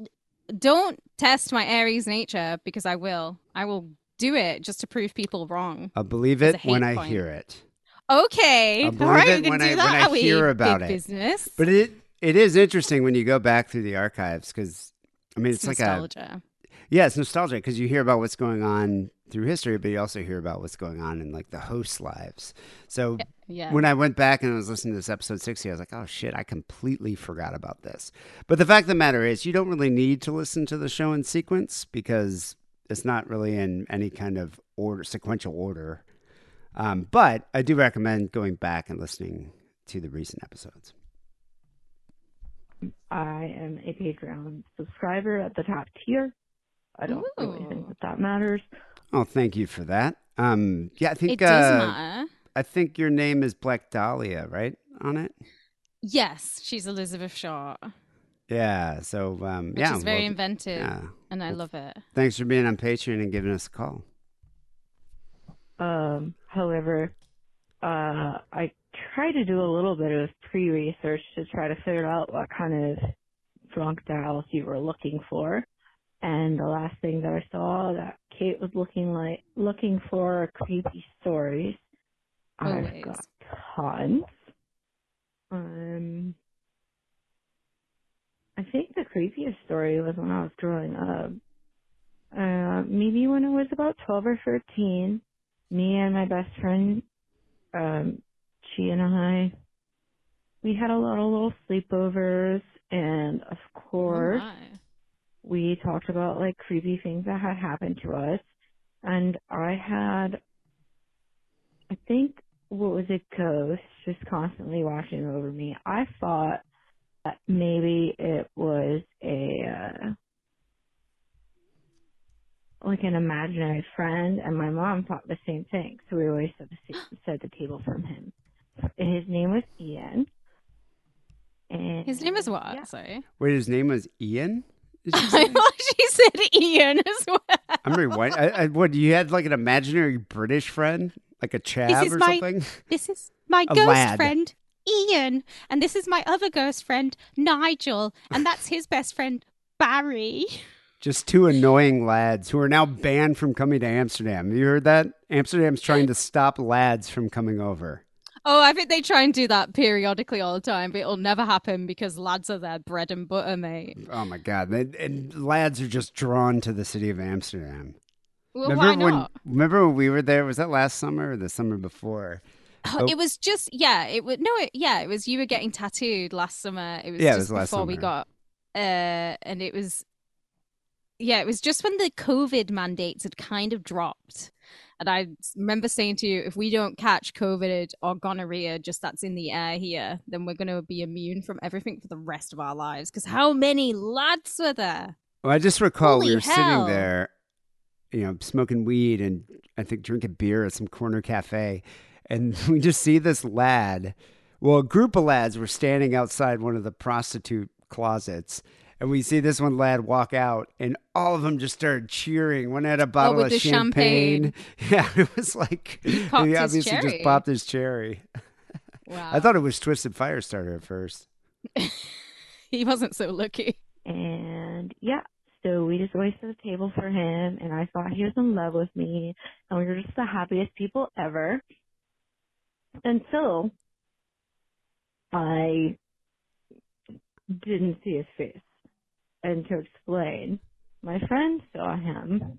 don't test my Aries nature because I will. I will do it just to prove people wrong. I'll believe it when hate I hear it. Okay. I'll All it we can when do I when. I hear about big it. Business. But it it is interesting when you go back through the archives because I mean it's, It's like a nostalgia. yeah it's nostalgia because you hear about what's going on through history, but you also hear about what's going on in like the hosts' lives. So yeah. when I went back and I was listening to this episode sixty, I was like, oh shit, I completely forgot about this. But the fact of the matter is, you don't really need to listen to the show in sequence because it's not really in any kind of order, sequential order. Um, but I do recommend going back and listening to the recent episodes. I am a Patreon subscriber at the top tier. I don't really think that that matters. Oh, thank you for that. Um, yeah, I think It does uh, matter. I think your name is Black Dahlia, right? On it. Yes, she's Elizabeth Short. Yeah. So um, Which yeah, is very well, inventive, yeah. and I Well, love it. Thanks for being on Patreon and giving us a call. Um, however, uh, I try to do a little bit of pre-research to try to figure out what kind of drunk dials you were looking for. And the last thing that I saw that Kate was looking like looking for creepy stories. I've got tons. Um, I think the creepiest story was when I was growing up. Uh, maybe when I was about 12 or 13, me and my best friend, um, she and I, we had a lot of little sleepovers, and of Oh course, my. we talked about like creepy things that had happened to us. And I had, I think, what was a ghost just constantly watching over me. I thought that maybe it was a, uh, like an imaginary friend, and my mom thought the same thing. So we always set the, set the table from him. His name was Ian. And His name is what? yeah. Sorry. Wait, his name was Ian. Did you [LAUGHS] I say? thought she said Ian as well. I'm very white. I, I, what you had like an imaginary British friend, like a chav is or my- something? [LAUGHS] This is my A ghost lad. friend, Ian. And this is my other ghost friend, Nigel. And that's his best friend, Barry. Just two annoying lads who are now banned from coming to Amsterdam. Have you heard that? Amsterdam's trying to stop lads from coming over. Oh, I think they try and do that periodically all the time, but it'll never happen because lads are their bread and butter, mate. Oh my god! And, and lads are just drawn to the city of Amsterdam. Well, remember why when? not? Remember when we were there? Was that last summer or the summer before? Oh. It was just yeah. It was no. It, yeah, it was you were getting tattooed last summer. It was Yeah, it just was last before we got, uh, and it was, yeah, it was just when the COVID mandates had kind of dropped, and I remember saying to you, if we don't catch COVID or gonorrhea, just that's in the air here, then we're gonna be immune from everything for the rest of our lives. Because how many lads were there? Well, I just recall we were hell. sitting there, you know, smoking weed and I think drinking beer at some corner cafe, and [LAUGHS] we just see this lad. Well, a group of lads were standing outside one of the prostitute closets. And we see this one lad walk out, and all of them just started cheering. One had a bottle with of the champagne. [LAUGHS] Yeah, it was like [LAUGHS] popped he obviously cherry. just popped his cherry. [LAUGHS] Wow, I thought it was Twisted Firestarter at first. he wasn't so lucky. And yeah, so we just always set a table for him, and I thought he was in love with me, and we were just the happiest people ever. Until I didn't see his face. And to explain, my friend saw him.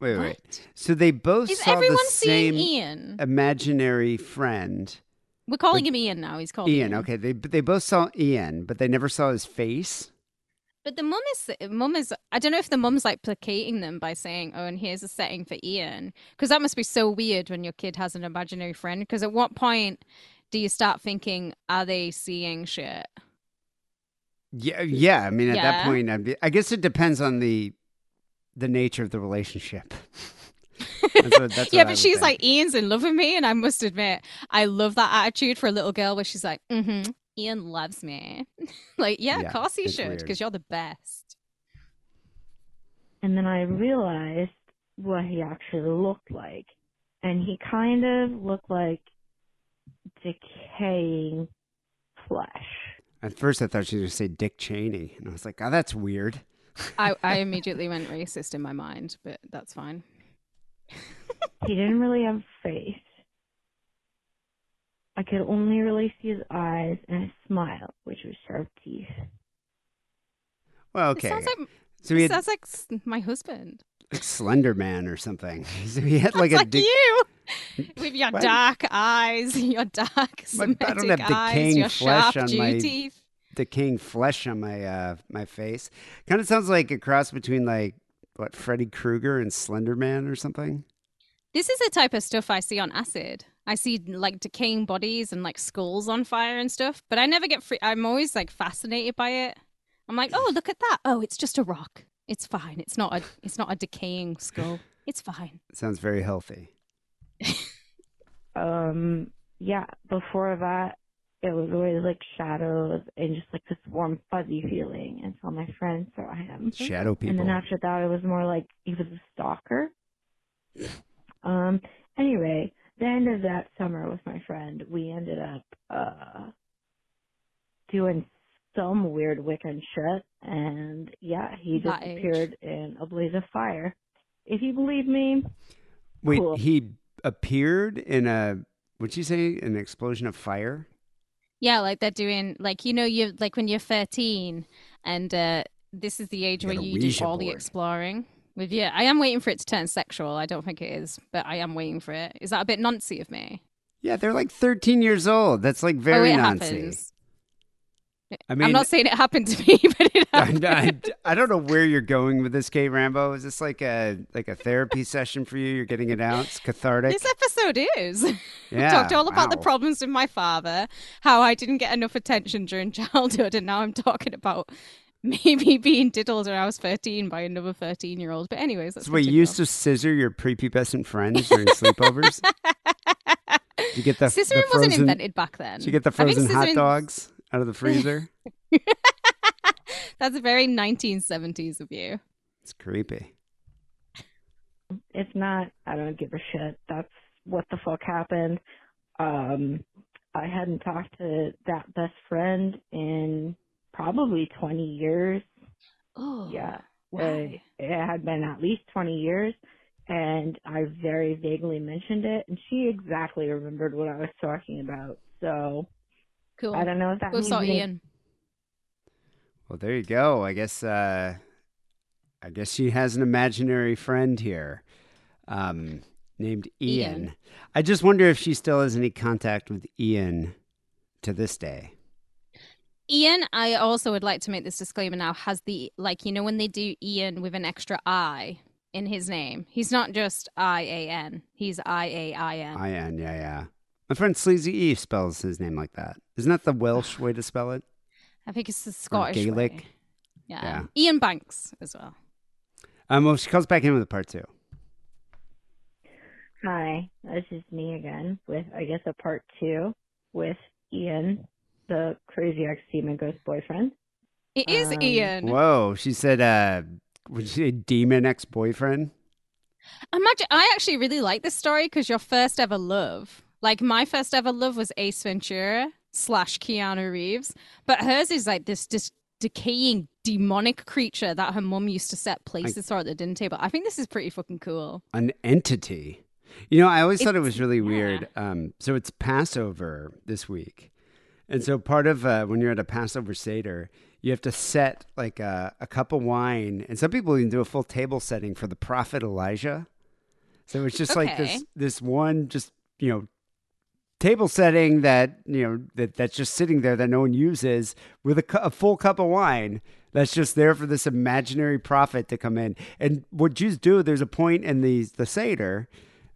Wait, wait. What? So they both Is saw everyone the seeing same Ian? imaginary friend. We're calling him Ian now. He's called Ian. Ian. Okay, they they both saw Ian, but they never saw his face. But the mum is mum is I don't know if the mum's like placating them by saying, "Oh, and here's a setting for Ian," because that must be so weird when your kid has an imaginary friend. Because at what point do you start thinking, "Are they seeing shit?" Yeah, yeah. I mean, at that Yeah. point, I'd be, I guess it depends on the the nature of the relationship. [LAUGHS] That's what, that's yeah, what I but would she's think. like, Ian's in love with me, and I must admit, I love that attitude for a little girl where she's like, mm-hmm, Ian loves me. [LAUGHS] like, yeah, Yeah, of course he it's should, weird. because you're the best. And then I realized what he actually looked like. And he kind of looked like decaying flesh. At first, I thought she was going to say Dick Cheney, and I was like, "Oh, that's weird." I, [LAUGHS] I immediately went racist in my mind, but that's fine. [LAUGHS] He didn't really have a face. I could only really see his eyes and his smile, which was sharp teeth. Well, It okay. sounds like, so he it had sounds like my husband. Like Slender Man or something. [LAUGHS] So he had Like, like a like you, [LAUGHS] with your What? dark eyes, [LAUGHS] your dark I don't have eyes, decaying your flesh sharp on my- teeth. decaying flesh on my uh my face. Kind of sounds like a cross between like what Freddy Krueger and Slender Man or something. This is the type of stuff I see on acid. I see like decaying bodies and like skulls on fire and stuff, but I never get free. I'm always like fascinated by it. I'm like, oh, look at that. Oh, it's just a rock. It's fine. It's not a. It's not a decaying skull. It's fine. sounds very healthy. Um, yeah, before that, it was always like shadows and just like this warm, fuzzy feeling until my friend saw him. Shadow people. And then after that, it was more like he was a stalker. Um. Anyway, the end of that summer with my friend, we ended up uh doing some weird Wiccan shit, and yeah, he That age. disappeared in a blaze of fire. If you believe me, Wait, cool. he appeared in a what'd you say? An explosion of fire? Yeah, like they're doing like you know you like when you're 13 and uh this is the age You where you do Ouija all the exploring. With yeah, I am waiting for it to turn sexual. I don't think it is, but I am waiting for it. Is that a bit noncy of me? Yeah, they're like 13 years old. That's like oh, very it Nancy. happens. I mean, I'm not saying it happened to me, [LAUGHS] but it I, happened. I, I don't know where you're going with this, Kate Rambo. Is this like a like a therapy session for you? You're getting it out. It's cathartic. This episode is. [LAUGHS] we Yeah, talked all about the problems with my father, how I didn't get enough attention during [LAUGHS] childhood, and now I'm talking about maybe being diddled when I was 13 by another 13 year old. But anyways, let's So wait, you used to scissor your prepubescent friends during sleepovers? Did you get the, Scissoring the wasn't invented back then. Did you get the I frozen hot dogs out of the freezer? [LAUGHS] That's a very 1970s of you. it's creepy. if not, I don't give a shit. That's what the fuck happened. Um, I hadn't talked to that best friend in probably 20 years. Oh, Yeah. Why? Uh, it had been at least 20 years, and I very vaguely mentioned it, and she exactly remembered what I was talking about. So Cool. I don't know if that Go means saw Ian. Well, there you go. I guess uh, I guess she has an imaginary friend here, um, named Ian. Ian. I just wonder if she still has any contact with Ian to this day. Ian, I also would like to make this disclaimer now, has the, like, you know, when they do Ian with an extra I in his name, he's not just I A N, he's I A I N. I N, yeah, yeah. My friend Sleazy E spells his name like that. Isn't that the Welsh [SIGHS] way to spell it? I think it's the Scottish. Gaelic? way. Yeah. Yeah. Iain Banks as well. Um, well, she comes back in with a part two. Hi, this is me again with, I guess, a part two with Ian, the crazy ex-demon ghost boyfriend. It is Um, Ian. Whoa, she said, uh, would you say demon ex boyfriend? Imagine, I actually really like this story because your first ever love, like my first ever love was Ace Ventura slash Keanu Reeves, but hers is like this this decaying demonic creature that her mum used to set places for at the dinner table. I think this is pretty fucking cool. An entity. You know, I always thought it was really yeah. weird. Um, so it's Passover this week. And so part of uh, when you're at a Passover Seder, you have to set like a, a cup of wine. And some people even do a full table setting for the prophet Elijah. So it's just like this this one just, you know, table setting that, you know, that, that's just sitting there that no one uses with a, cu- a full cup of wine that's just there for this imaginary prophet to come in. And what Jews do, there's a point in the the Seder,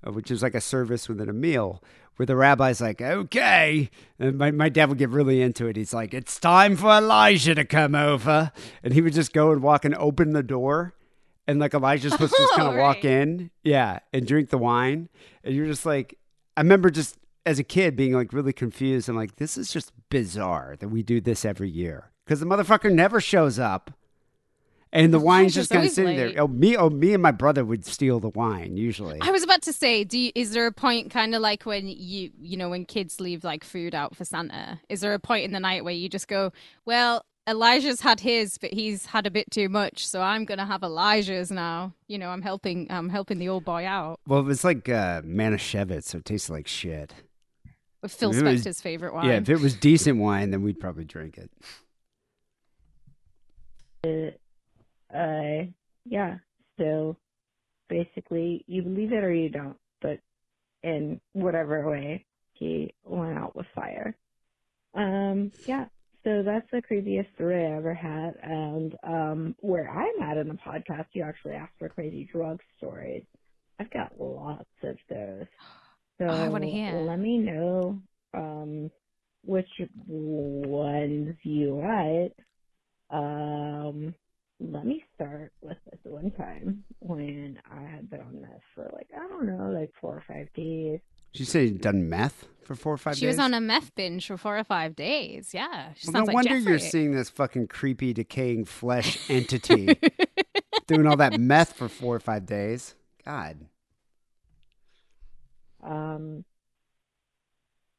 uh, which is like a service within a meal, where the rabbi's like, okay. And my, my dad would get really into it. He's like, it's time for Elijah to come over. And he would just go and walk and open the door. and like Elijah's supposed to just kind of [LAUGHS] walk in, yeah, and drink the wine, and you're just like, I remember just as a kid being like really confused. I'm like, this is just bizarre that we do this every year because the motherfucker never shows up. And the wine's just kind of sitting late. there. Oh, me, oh, me and my brother would steal the wine usually. I was about to say, do you, is there a point kind of like when you you know when kids leave like food out for Santa? Is there a point in the night where you just go, well, Elijah's had his, but he's had a bit too much, so I'm gonna have Elijah's now. You know, I'm helping I'm helping the old boy out Well, it was like uh, Manischewitz, so it tasted like shit. With Phil If it was- favorite wine. Yeah, if it was decent wine, then we'd probably drink it. Uh, yeah. So basically, you believe it or you don't. But in whatever way, he went out with fire. Um, yeah. So that's the craziest story I ever had. And um, where I'm at in the podcast, you actually asked for crazy drug stories. I've got lots of those. [GASPS] [GASPS] [GASPS] So Oh, I wanna hear. let me know um, which ones you like. Um, let me start with this one time when I had been on this for like I don't know, like four or five days. She said say you'd done meth for four or five she days? was on a meth binge for four or five days. Yeah, she Well, sounds no like wonder you're seeing this fucking creepy, decaying flesh [LAUGHS] entity doing all that meth for four or five days. God. Um,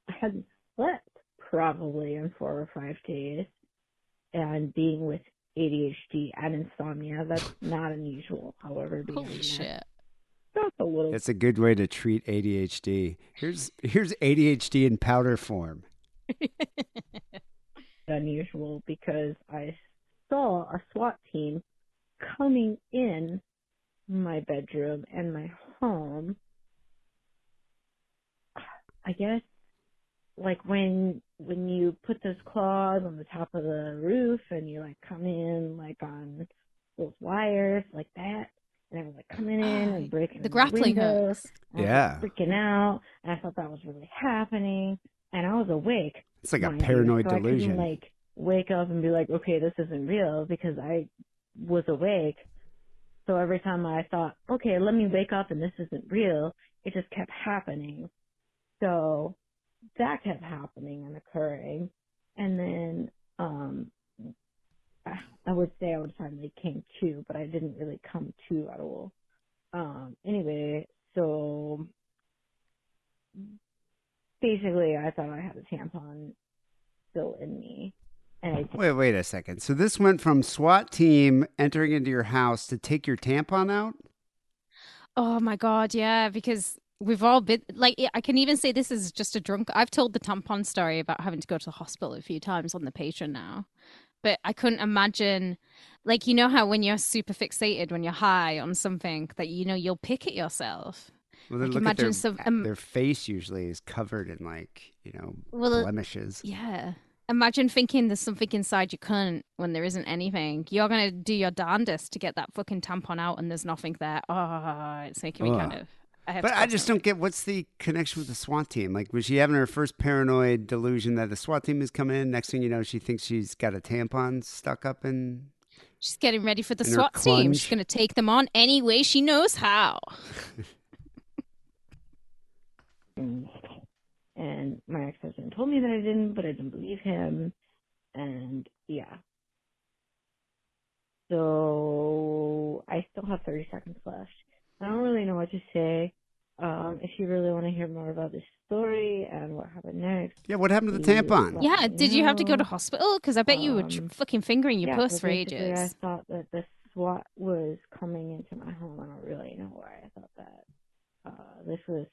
I hadn't slept probably in four or five days, and being with ADHD and insomnia, that's not unusual. However, being on Holy meth, shit! that's a little It's a good way to treat ADHD. Here's here's ADHD in powder form. [LAUGHS] unusual because I saw a SWAT team coming in my bedroom and my home. I guess like when when you put those claws on the top of the roof and you like come in like on those wires like that and I was like coming in and oh, breaking The grappling windows, hooks. and I was, Yeah. freaking out and I thought that was really happening and I was awake It's like a paranoid so I couldn't, delusion. like wake up and be like, okay, this isn't real because I was awake. So every time I thought, okay, let me wake up and this isn't real, it just kept happening. So that kept happening and occurring. And then, um, I- I would say I would finally came to, but I didn't really come to at all. Um, anyway, so basically I thought I had a tampon still in me. And Wait, wait a second. So this went from SWAT team entering into your house to take your tampon out? Oh my god, yeah, because we've all been like I can even say this is just a drunk. I've told the tampon story about having to go to the hospital a few times on the Patreon now. But I couldn't imagine like you know how when you're super fixated when you're high on something that you know you'll pick at yourself. Well, then Like, look at imagine their, some- um, their face usually is covered in like, you know, Well, blemishes. Yeah. Imagine thinking there's something inside your cunt when there isn't anything. You're gonna do your darndest to get that fucking tampon out, and there's nothing there. Oh, it's making me kind of. I have But I just somewhere. don't get what's the connection with the SWAT team? Like, was she having her first paranoid delusion that the SWAT team is coming in? Next thing you know, she thinks she's got a tampon stuck up in. She's getting ready for the SWAT team. She's gonna take them on any way she knows how. [LAUGHS] And my ex-husband told me that I didn't, but I didn't believe him. And yeah. So I still have 30 seconds left. I don't really know what to say. Um, if you really want to hear more about this story and what happened next. Yeah, what happened to the tampon? Yeah, did you have to go to hospital? Because I bet you were tr- Um, fucking fingering your yeah, puss for ages. I thought that the SWAT was coming into my home. I don't really know why I thought that. Uh, this was.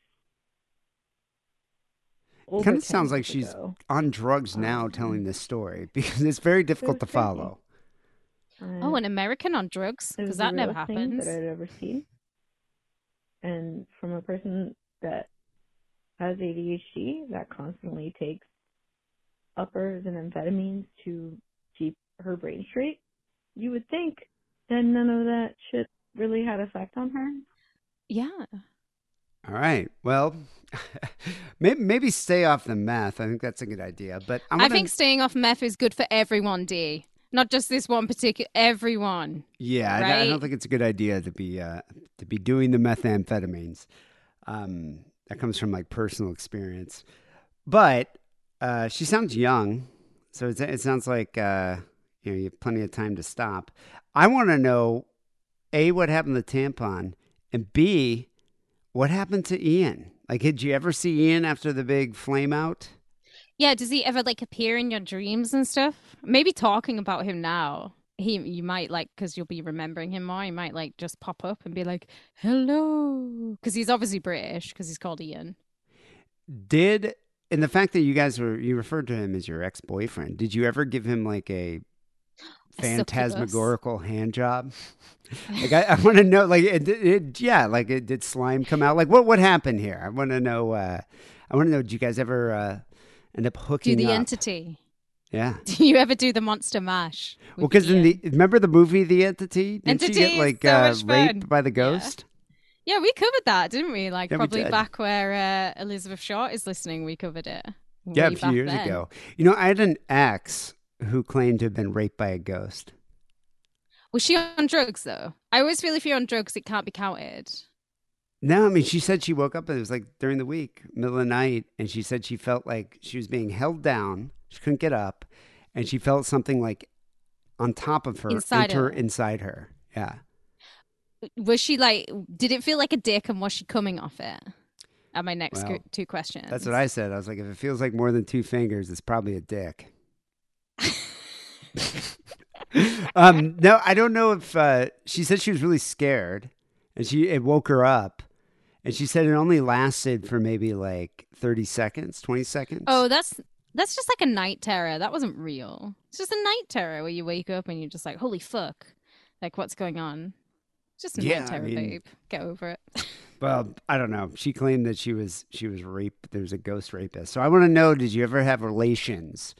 over Kind of sounds like years she's ago. on drugs now Um, telling this story [LAUGHS] because it's very difficult to was crazy. follow. Oh, an American on drugs? Because that never realest thing happens. that I'd ever seen. And from a person that has ADHD that constantly takes uppers and amphetamines to keep her brain straight, you would think that none of that shit really had effect on her. Yeah. All right. Well, [LAUGHS] maybe, maybe stay off the meth. I think that's a good idea. But I, I wanna, think staying off meth is good for everyone, D. Not just this one particular, everyone. Yeah, I- I, don't think it's a good idea to be uh, to be doing the methamphetamines. Um, that comes from like personal experience. But uh, she sounds young, so it's, it sounds like uh, you know you have plenty of time to stop. I want to know a what happened to tampon, and b what happened to Ian. Like, did you ever see Ian after the big flame out? Yeah, does he ever like appear in your dreams and stuff? Maybe talking about him now. He, you might like because you'll be remembering him more. You might like just pop up and be like, "Hello," because he's obviously British because he's called Ian. Did and the fact that you guys were you referred to him as your ex boyfriend, did you ever give him like a A phantasmagorical hand job? [LAUGHS] like I, I want to know, like it, it, yeah, like it, did slime come out? Like what what happened here? I want to know. uh I want to know. Did you guys ever uh end up Do hooking the up? entity. yeah. [LAUGHS] Do you ever do the monster mash? Well, because in the remember the movie The Entity? Did she Entity get like so uh, raped by the ghost? Yeah, we covered that, didn't we? Like Yeah, probably did. back where uh, Elizabeth Short is listening, we covered it. Yeah, a few years then. ago. You know, I had an ex who claimed to have been raped by a ghost. Was she on drugs though? I always feel if you're on drugs, it can't be counted. No, I mean, she said she woke up and it was like during the week, middle of the night, and she said she felt like she was being held down. She couldn't get up, and she felt something like on top of her, Inside enter her. inside her. Yeah. Was she like? Did it feel like a dick, and was she coming off it? Are my next Well, two questions. That's what I said. I was like, if it feels like more than two fingers, it's probably a dick. [LAUGHS] um, no, I don't know if uh, she said she was really scared, and she it woke her up, and she said it only lasted for maybe like thirty seconds, twenty seconds. Oh, that's that's just like a night terror. That wasn't real. It's just a night terror where you wake up and you're just like, holy fuck, like what's going on? Just a Yeah, night terror, mean- babe. Get over it. [LAUGHS] Well, I don't know. She claimed that she was she was raped. There was a ghost rapist. So I want to know: Did you ever have relations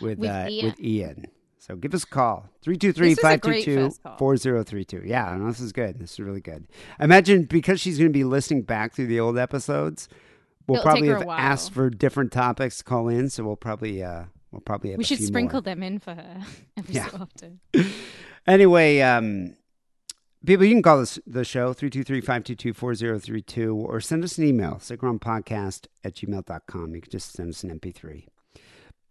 with With uh, Ian. with Ian? So give us a call 323 This was a great 522 first call. 4032. Yeah, no, this is good. This is really good. Imagine because she's going to be listening back through the old episodes, we'll It'll probably have asked for different topics to call in. So we'll probably uh we'll probably have we should sprinkle more. them in for her [LAUGHS] every Yeah. so often. [LAUGHS] Anyway, um, people, you can call us the show, 323-522-4032, or send us an email, sickrompodcast at gmail.com. You can just send us an MP3.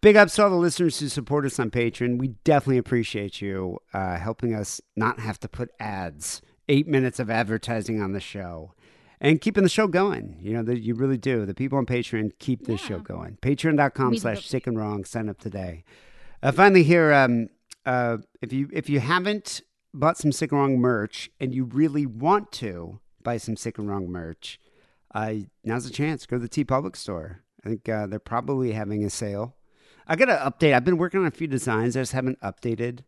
Big ups to all the listeners who support us on Patreon. We definitely appreciate you uh, helping us not have to put ads, eight minutes of advertising on the show, and keeping the show going. You know, that you really do. The people on Patreon keep this show going. Patreon.com slash sick and wrong. Sign up today. Uh, finally, here, um, uh, if you if you haven't bought some sick and wrong merch and you really want to buy some sick and wrong merch, uh, now's the chance. Go to the TeePublic store. I think uh, they're probably having a sale. I got to update. I've been working on a few designs. I just haven't updated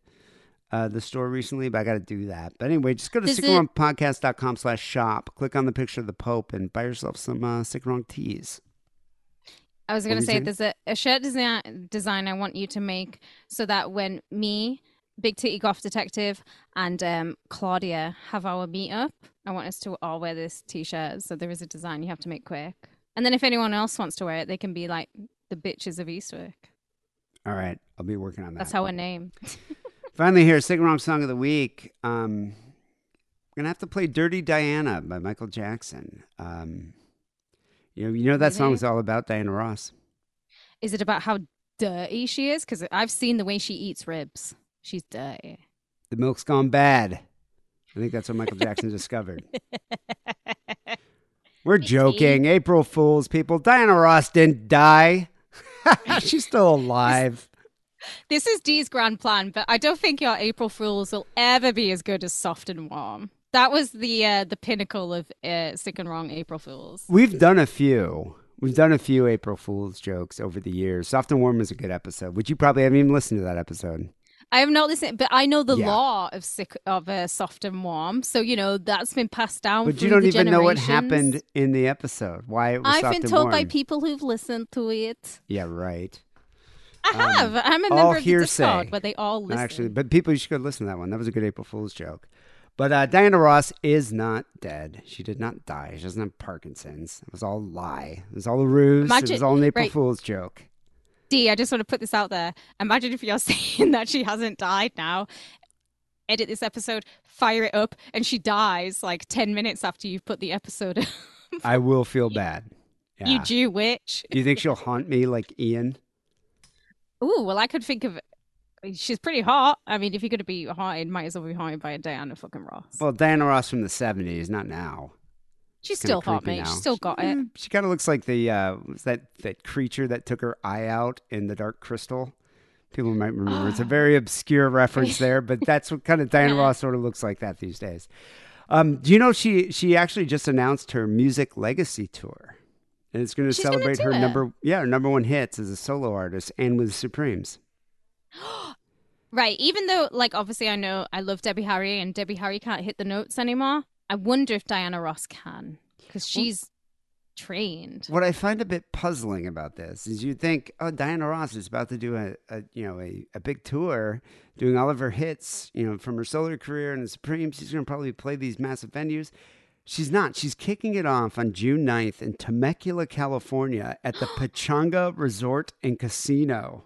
uh, the store recently, but I got to do that. But anyway, just go to sickandwrongpodcast.com slash shop. Click on the picture of the Pope and buy yourself some uh, sick and tees. I was going to say there's a, a shirt design, design I want you to make so that when me, Big Titty Goth Detective, and um, Claudia have our meetup, I want us to all wear this t shirt. So there is a design you have to make quick. And then if anyone else wants to wear it, they can be like the bitches of Eastwick. All right, I'll be working on that. That's our name. [LAUGHS] Finally, here, Sick and Wrong Song of the Week. Um, we're gonna have to play "Dirty Diana" by Michael Jackson. Um, you know, you know that song is all about Diana Ross. Is it about how dirty she is? Because I've seen the way she eats ribs. She's dirty. The milk's gone bad. I think that's what Michael Jackson discovered. [LAUGHS] We're joking. April Fools, people. Diana Ross didn't die. [LAUGHS] She's still alive. This is Dee's grand plan, but I don't think your April Fools will ever be as good as Soft and Warm. That was the uh, the pinnacle of uh, sick and wrong April Fools. We've done a few. We've done a few April Fools jokes over the years. Soft and Warm is a good episode, which you probably haven't even listened to that episode. I have not listened, but I know the Yeah. law of sick of uh, soft and warm. So you know that's been passed down. But you don't even know what happened in the episode. Why it was I've been told by people who've listened to it. Yeah, right. I have. I'm a member of the. Discord where they all listen. Actually, but people, you should go listen to that one. That was a good April Fool's joke. But uh, Diana Ross is not dead. She did not die. She doesn't have Parkinson's. It was all a lie. It was all a ruse. it was all an April right. Fool's joke. D, I just want to put this out there. Imagine if you're [LAUGHS] saying that she hasn't died now. Edit this episode, fire it up, and she dies like 10 minutes after you've put the episode up. [LAUGHS] I will feel bad. Yeah. You Jew witch. Do you think she'll haunt me like Ian? Ooh, well, I could think of. She's pretty hot. I mean, if you're going to be haunted, might as well be haunted by a Diana fucking Ross. Well, Diana Ross from the '70s, not now. She's still hot, mate. now. She's still got it. Mm, She kind of looks like the uh, was that that creature that took her eye out in the Dark Crystal. People might remember. it's a [GASPS] very obscure reference [LAUGHS] there, but that's what kind of Diana Ross sort of looks like that these days. Um, do you know she she actually just announced her music legacy tour, and it's going to celebrate her it? number yeah her number one hits as a solo artist and with the Supremes. [GASPS] Right. Even though, like, obviously, I know I love Debbie Harry, and Debbie Harry can't hit the notes anymore. I wonder if Diana Ross can, because she's trained. What I find a bit puzzling about this is you think, oh, Diana Ross is about to do a, a you know a, a big tour, doing all of her hits, you know, from her solo career and the Supreme. She's going to probably play these massive venues. She's not. She's kicking it off on June 9th in Temecula, California, at the [GASPS] Pechanga Resort and Casino.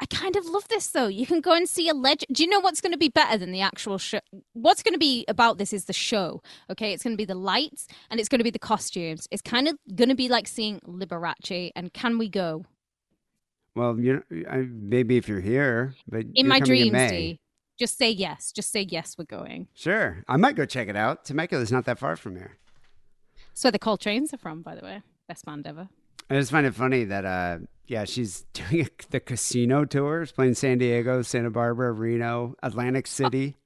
I kind of love this though. You can go and see a legend. Do you know what's going to be better than the actual show? What's going to be about this is the show. Okay, it's going to be the lights and it's going to be the costumes. It's kind of going to be like seeing Liberace and Can We Go? Well, you know, maybe if you're here, but In my dreams, May. D. Just say yes. Just say yes. We're going. Sure, I might go check it out. Temecula's not that far from here. That's where the Coltrane's are from, by the way. Best band ever. I just find it funny that, uh, yeah, she's [LAUGHS] doing the casino tours, playing San Diego, Santa Barbara, Reno, Atlantic City.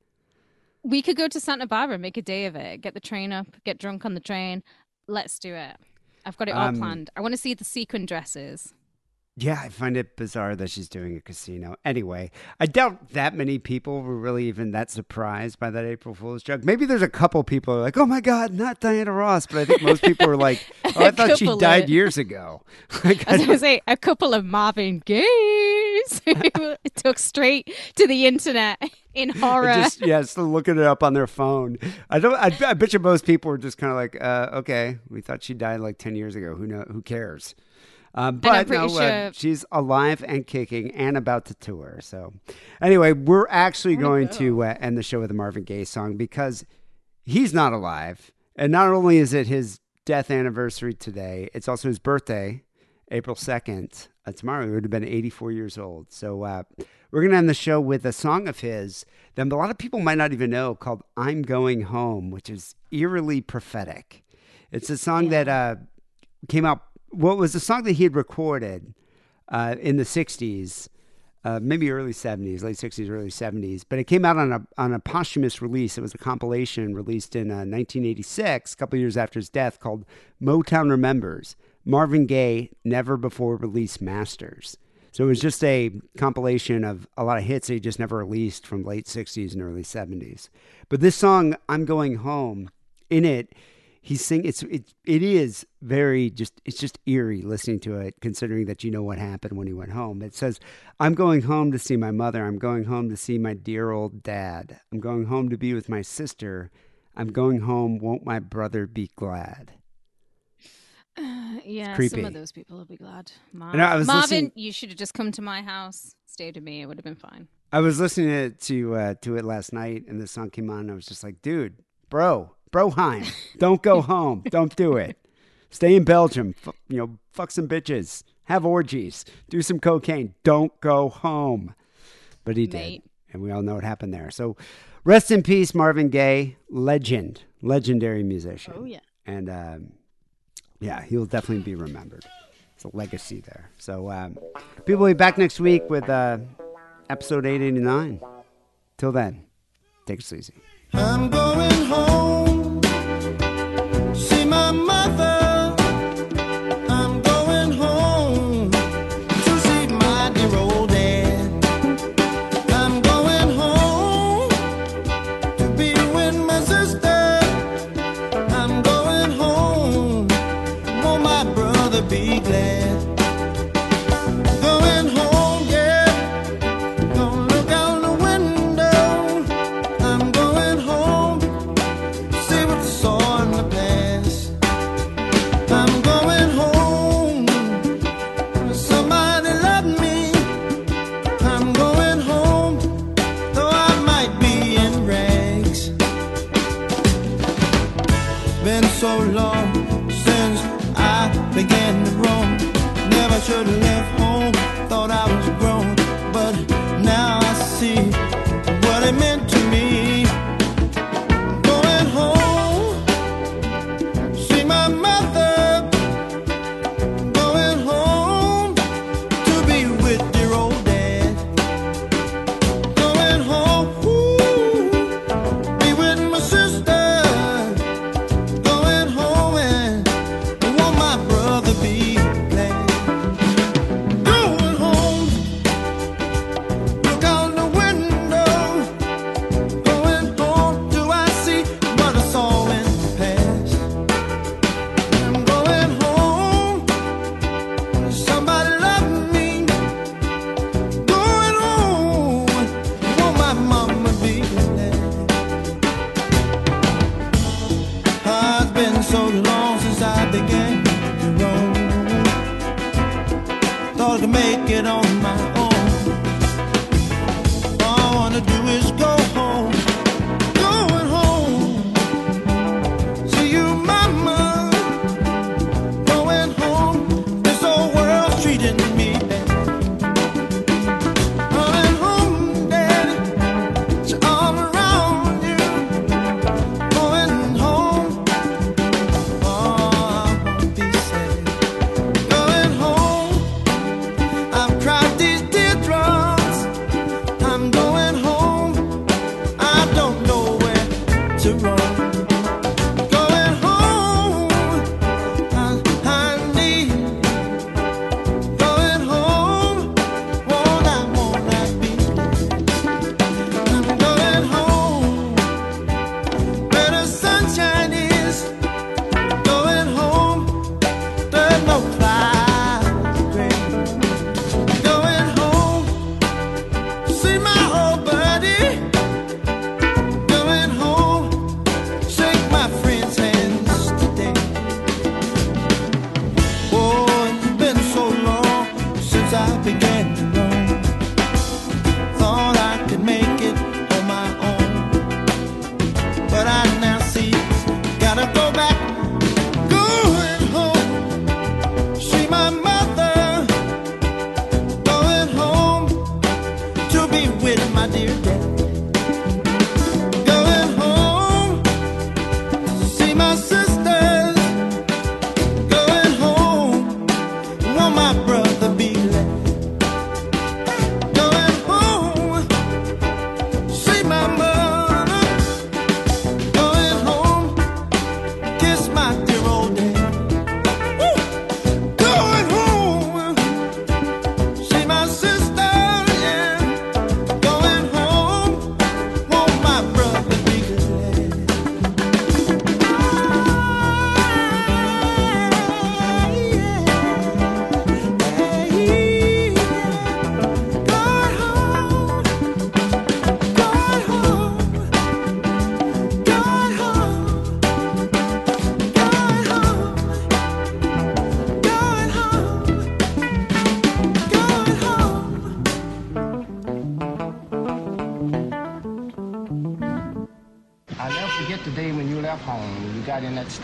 We could go to Santa Barbara, make a day of it, get the train up, get drunk on the train. Let's do it. I've got it all Um, planned. I want to see the sequin dresses. Yeah, I find it bizarre that she's doing a casino. Anyway, I doubt that many people were really even that surprised by that April Fool's joke. Maybe there's a couple people who are like, "Oh my God, not Diana Ross," but I think most people were like, [LAUGHS] "Oh, I thought she died of- years ago." [LAUGHS] Like, I was going to say a couple of Marvin Gayes who [LAUGHS] took straight to the internet in horror. Just yeah, still looking it up on their phone. I don't. I, I bet you most people were just kind of like, uh, "Okay, we thought she died like ten years ago. Who know? Who cares?" Um, but no, uh, she's alive and kicking and about to tour. So, anyway, we're actually going to uh, end the show with a Marvin Gaye song because he's not alive, and not only is it his death anniversary today, it's also his birthday, April second. Uh, tomorrow he would have been 84 years old. So uh, we're going to end the show with a song of his that a lot of people might not even know called "I'm Going Home," which is eerily prophetic. It's a song that uh, came out. What was a song that he had recorded uh, in the '60s, uh, maybe early '70s, late '60s, early '70s. But it came out on a on a posthumous release. It was a compilation released in uh, 1986, a couple years after his death, called "Motown Remembers." Marvin Gaye never before released masters. So it was just a compilation of a lot of hits that he just never released from late 60s and early 70s. But this song, I'm Going Home, in it, he's sing it's it, it is very just it's just eerie listening to it considering that you know what happened when he went home it says i'm going home to see my mother i'm going home to see my dear old dad i'm going home to be with my sister i'm going home won't my brother be glad [SIGHS] yeah, some of those people will be glad. Mar- I was Marvin, listening- you should have just come to my house, stayed with me. It would have been fine. I was listening to to, uh, to it last night, and the song came on. And I was just like, "Dude, bro, broheim, don't go [LAUGHS] home. Don't do it. Stay in Belgium. F- you know, fuck some bitches, have orgies, do some cocaine. Don't go home." But he did, and we all know what happened there. So, rest in peace, Marvin Gaye, legend, legendary musician. Oh, yeah. and um, yeah, he'll definitely be remembered. It's a legacy there. So, um, people will be back next week with. Uh, episode 889. Till then, take it easy. I'm going home. to make it on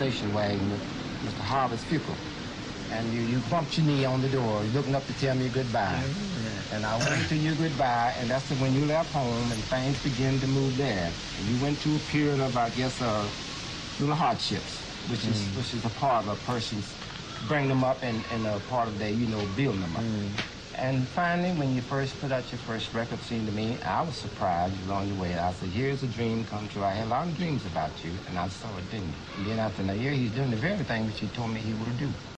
station wagon with Mr. Harvey Fuqua. And you, you bumped your knee on the door, looking up to tell me goodbye. And I went to you goodbye, and that's when you left home and things began to move there. And you went through a period of, I guess, a little hardships, which mm. is which is a part of a person's bring them up and, and a part of their, you know, building them up. Mm and finally, when you first put out your first record, seemed to me, I was surprised along the way. I said, here's a dream come true. I had a lot of dreams about you, and I saw it didn't. And then after a year, he's doing the very thing that you told me he would do.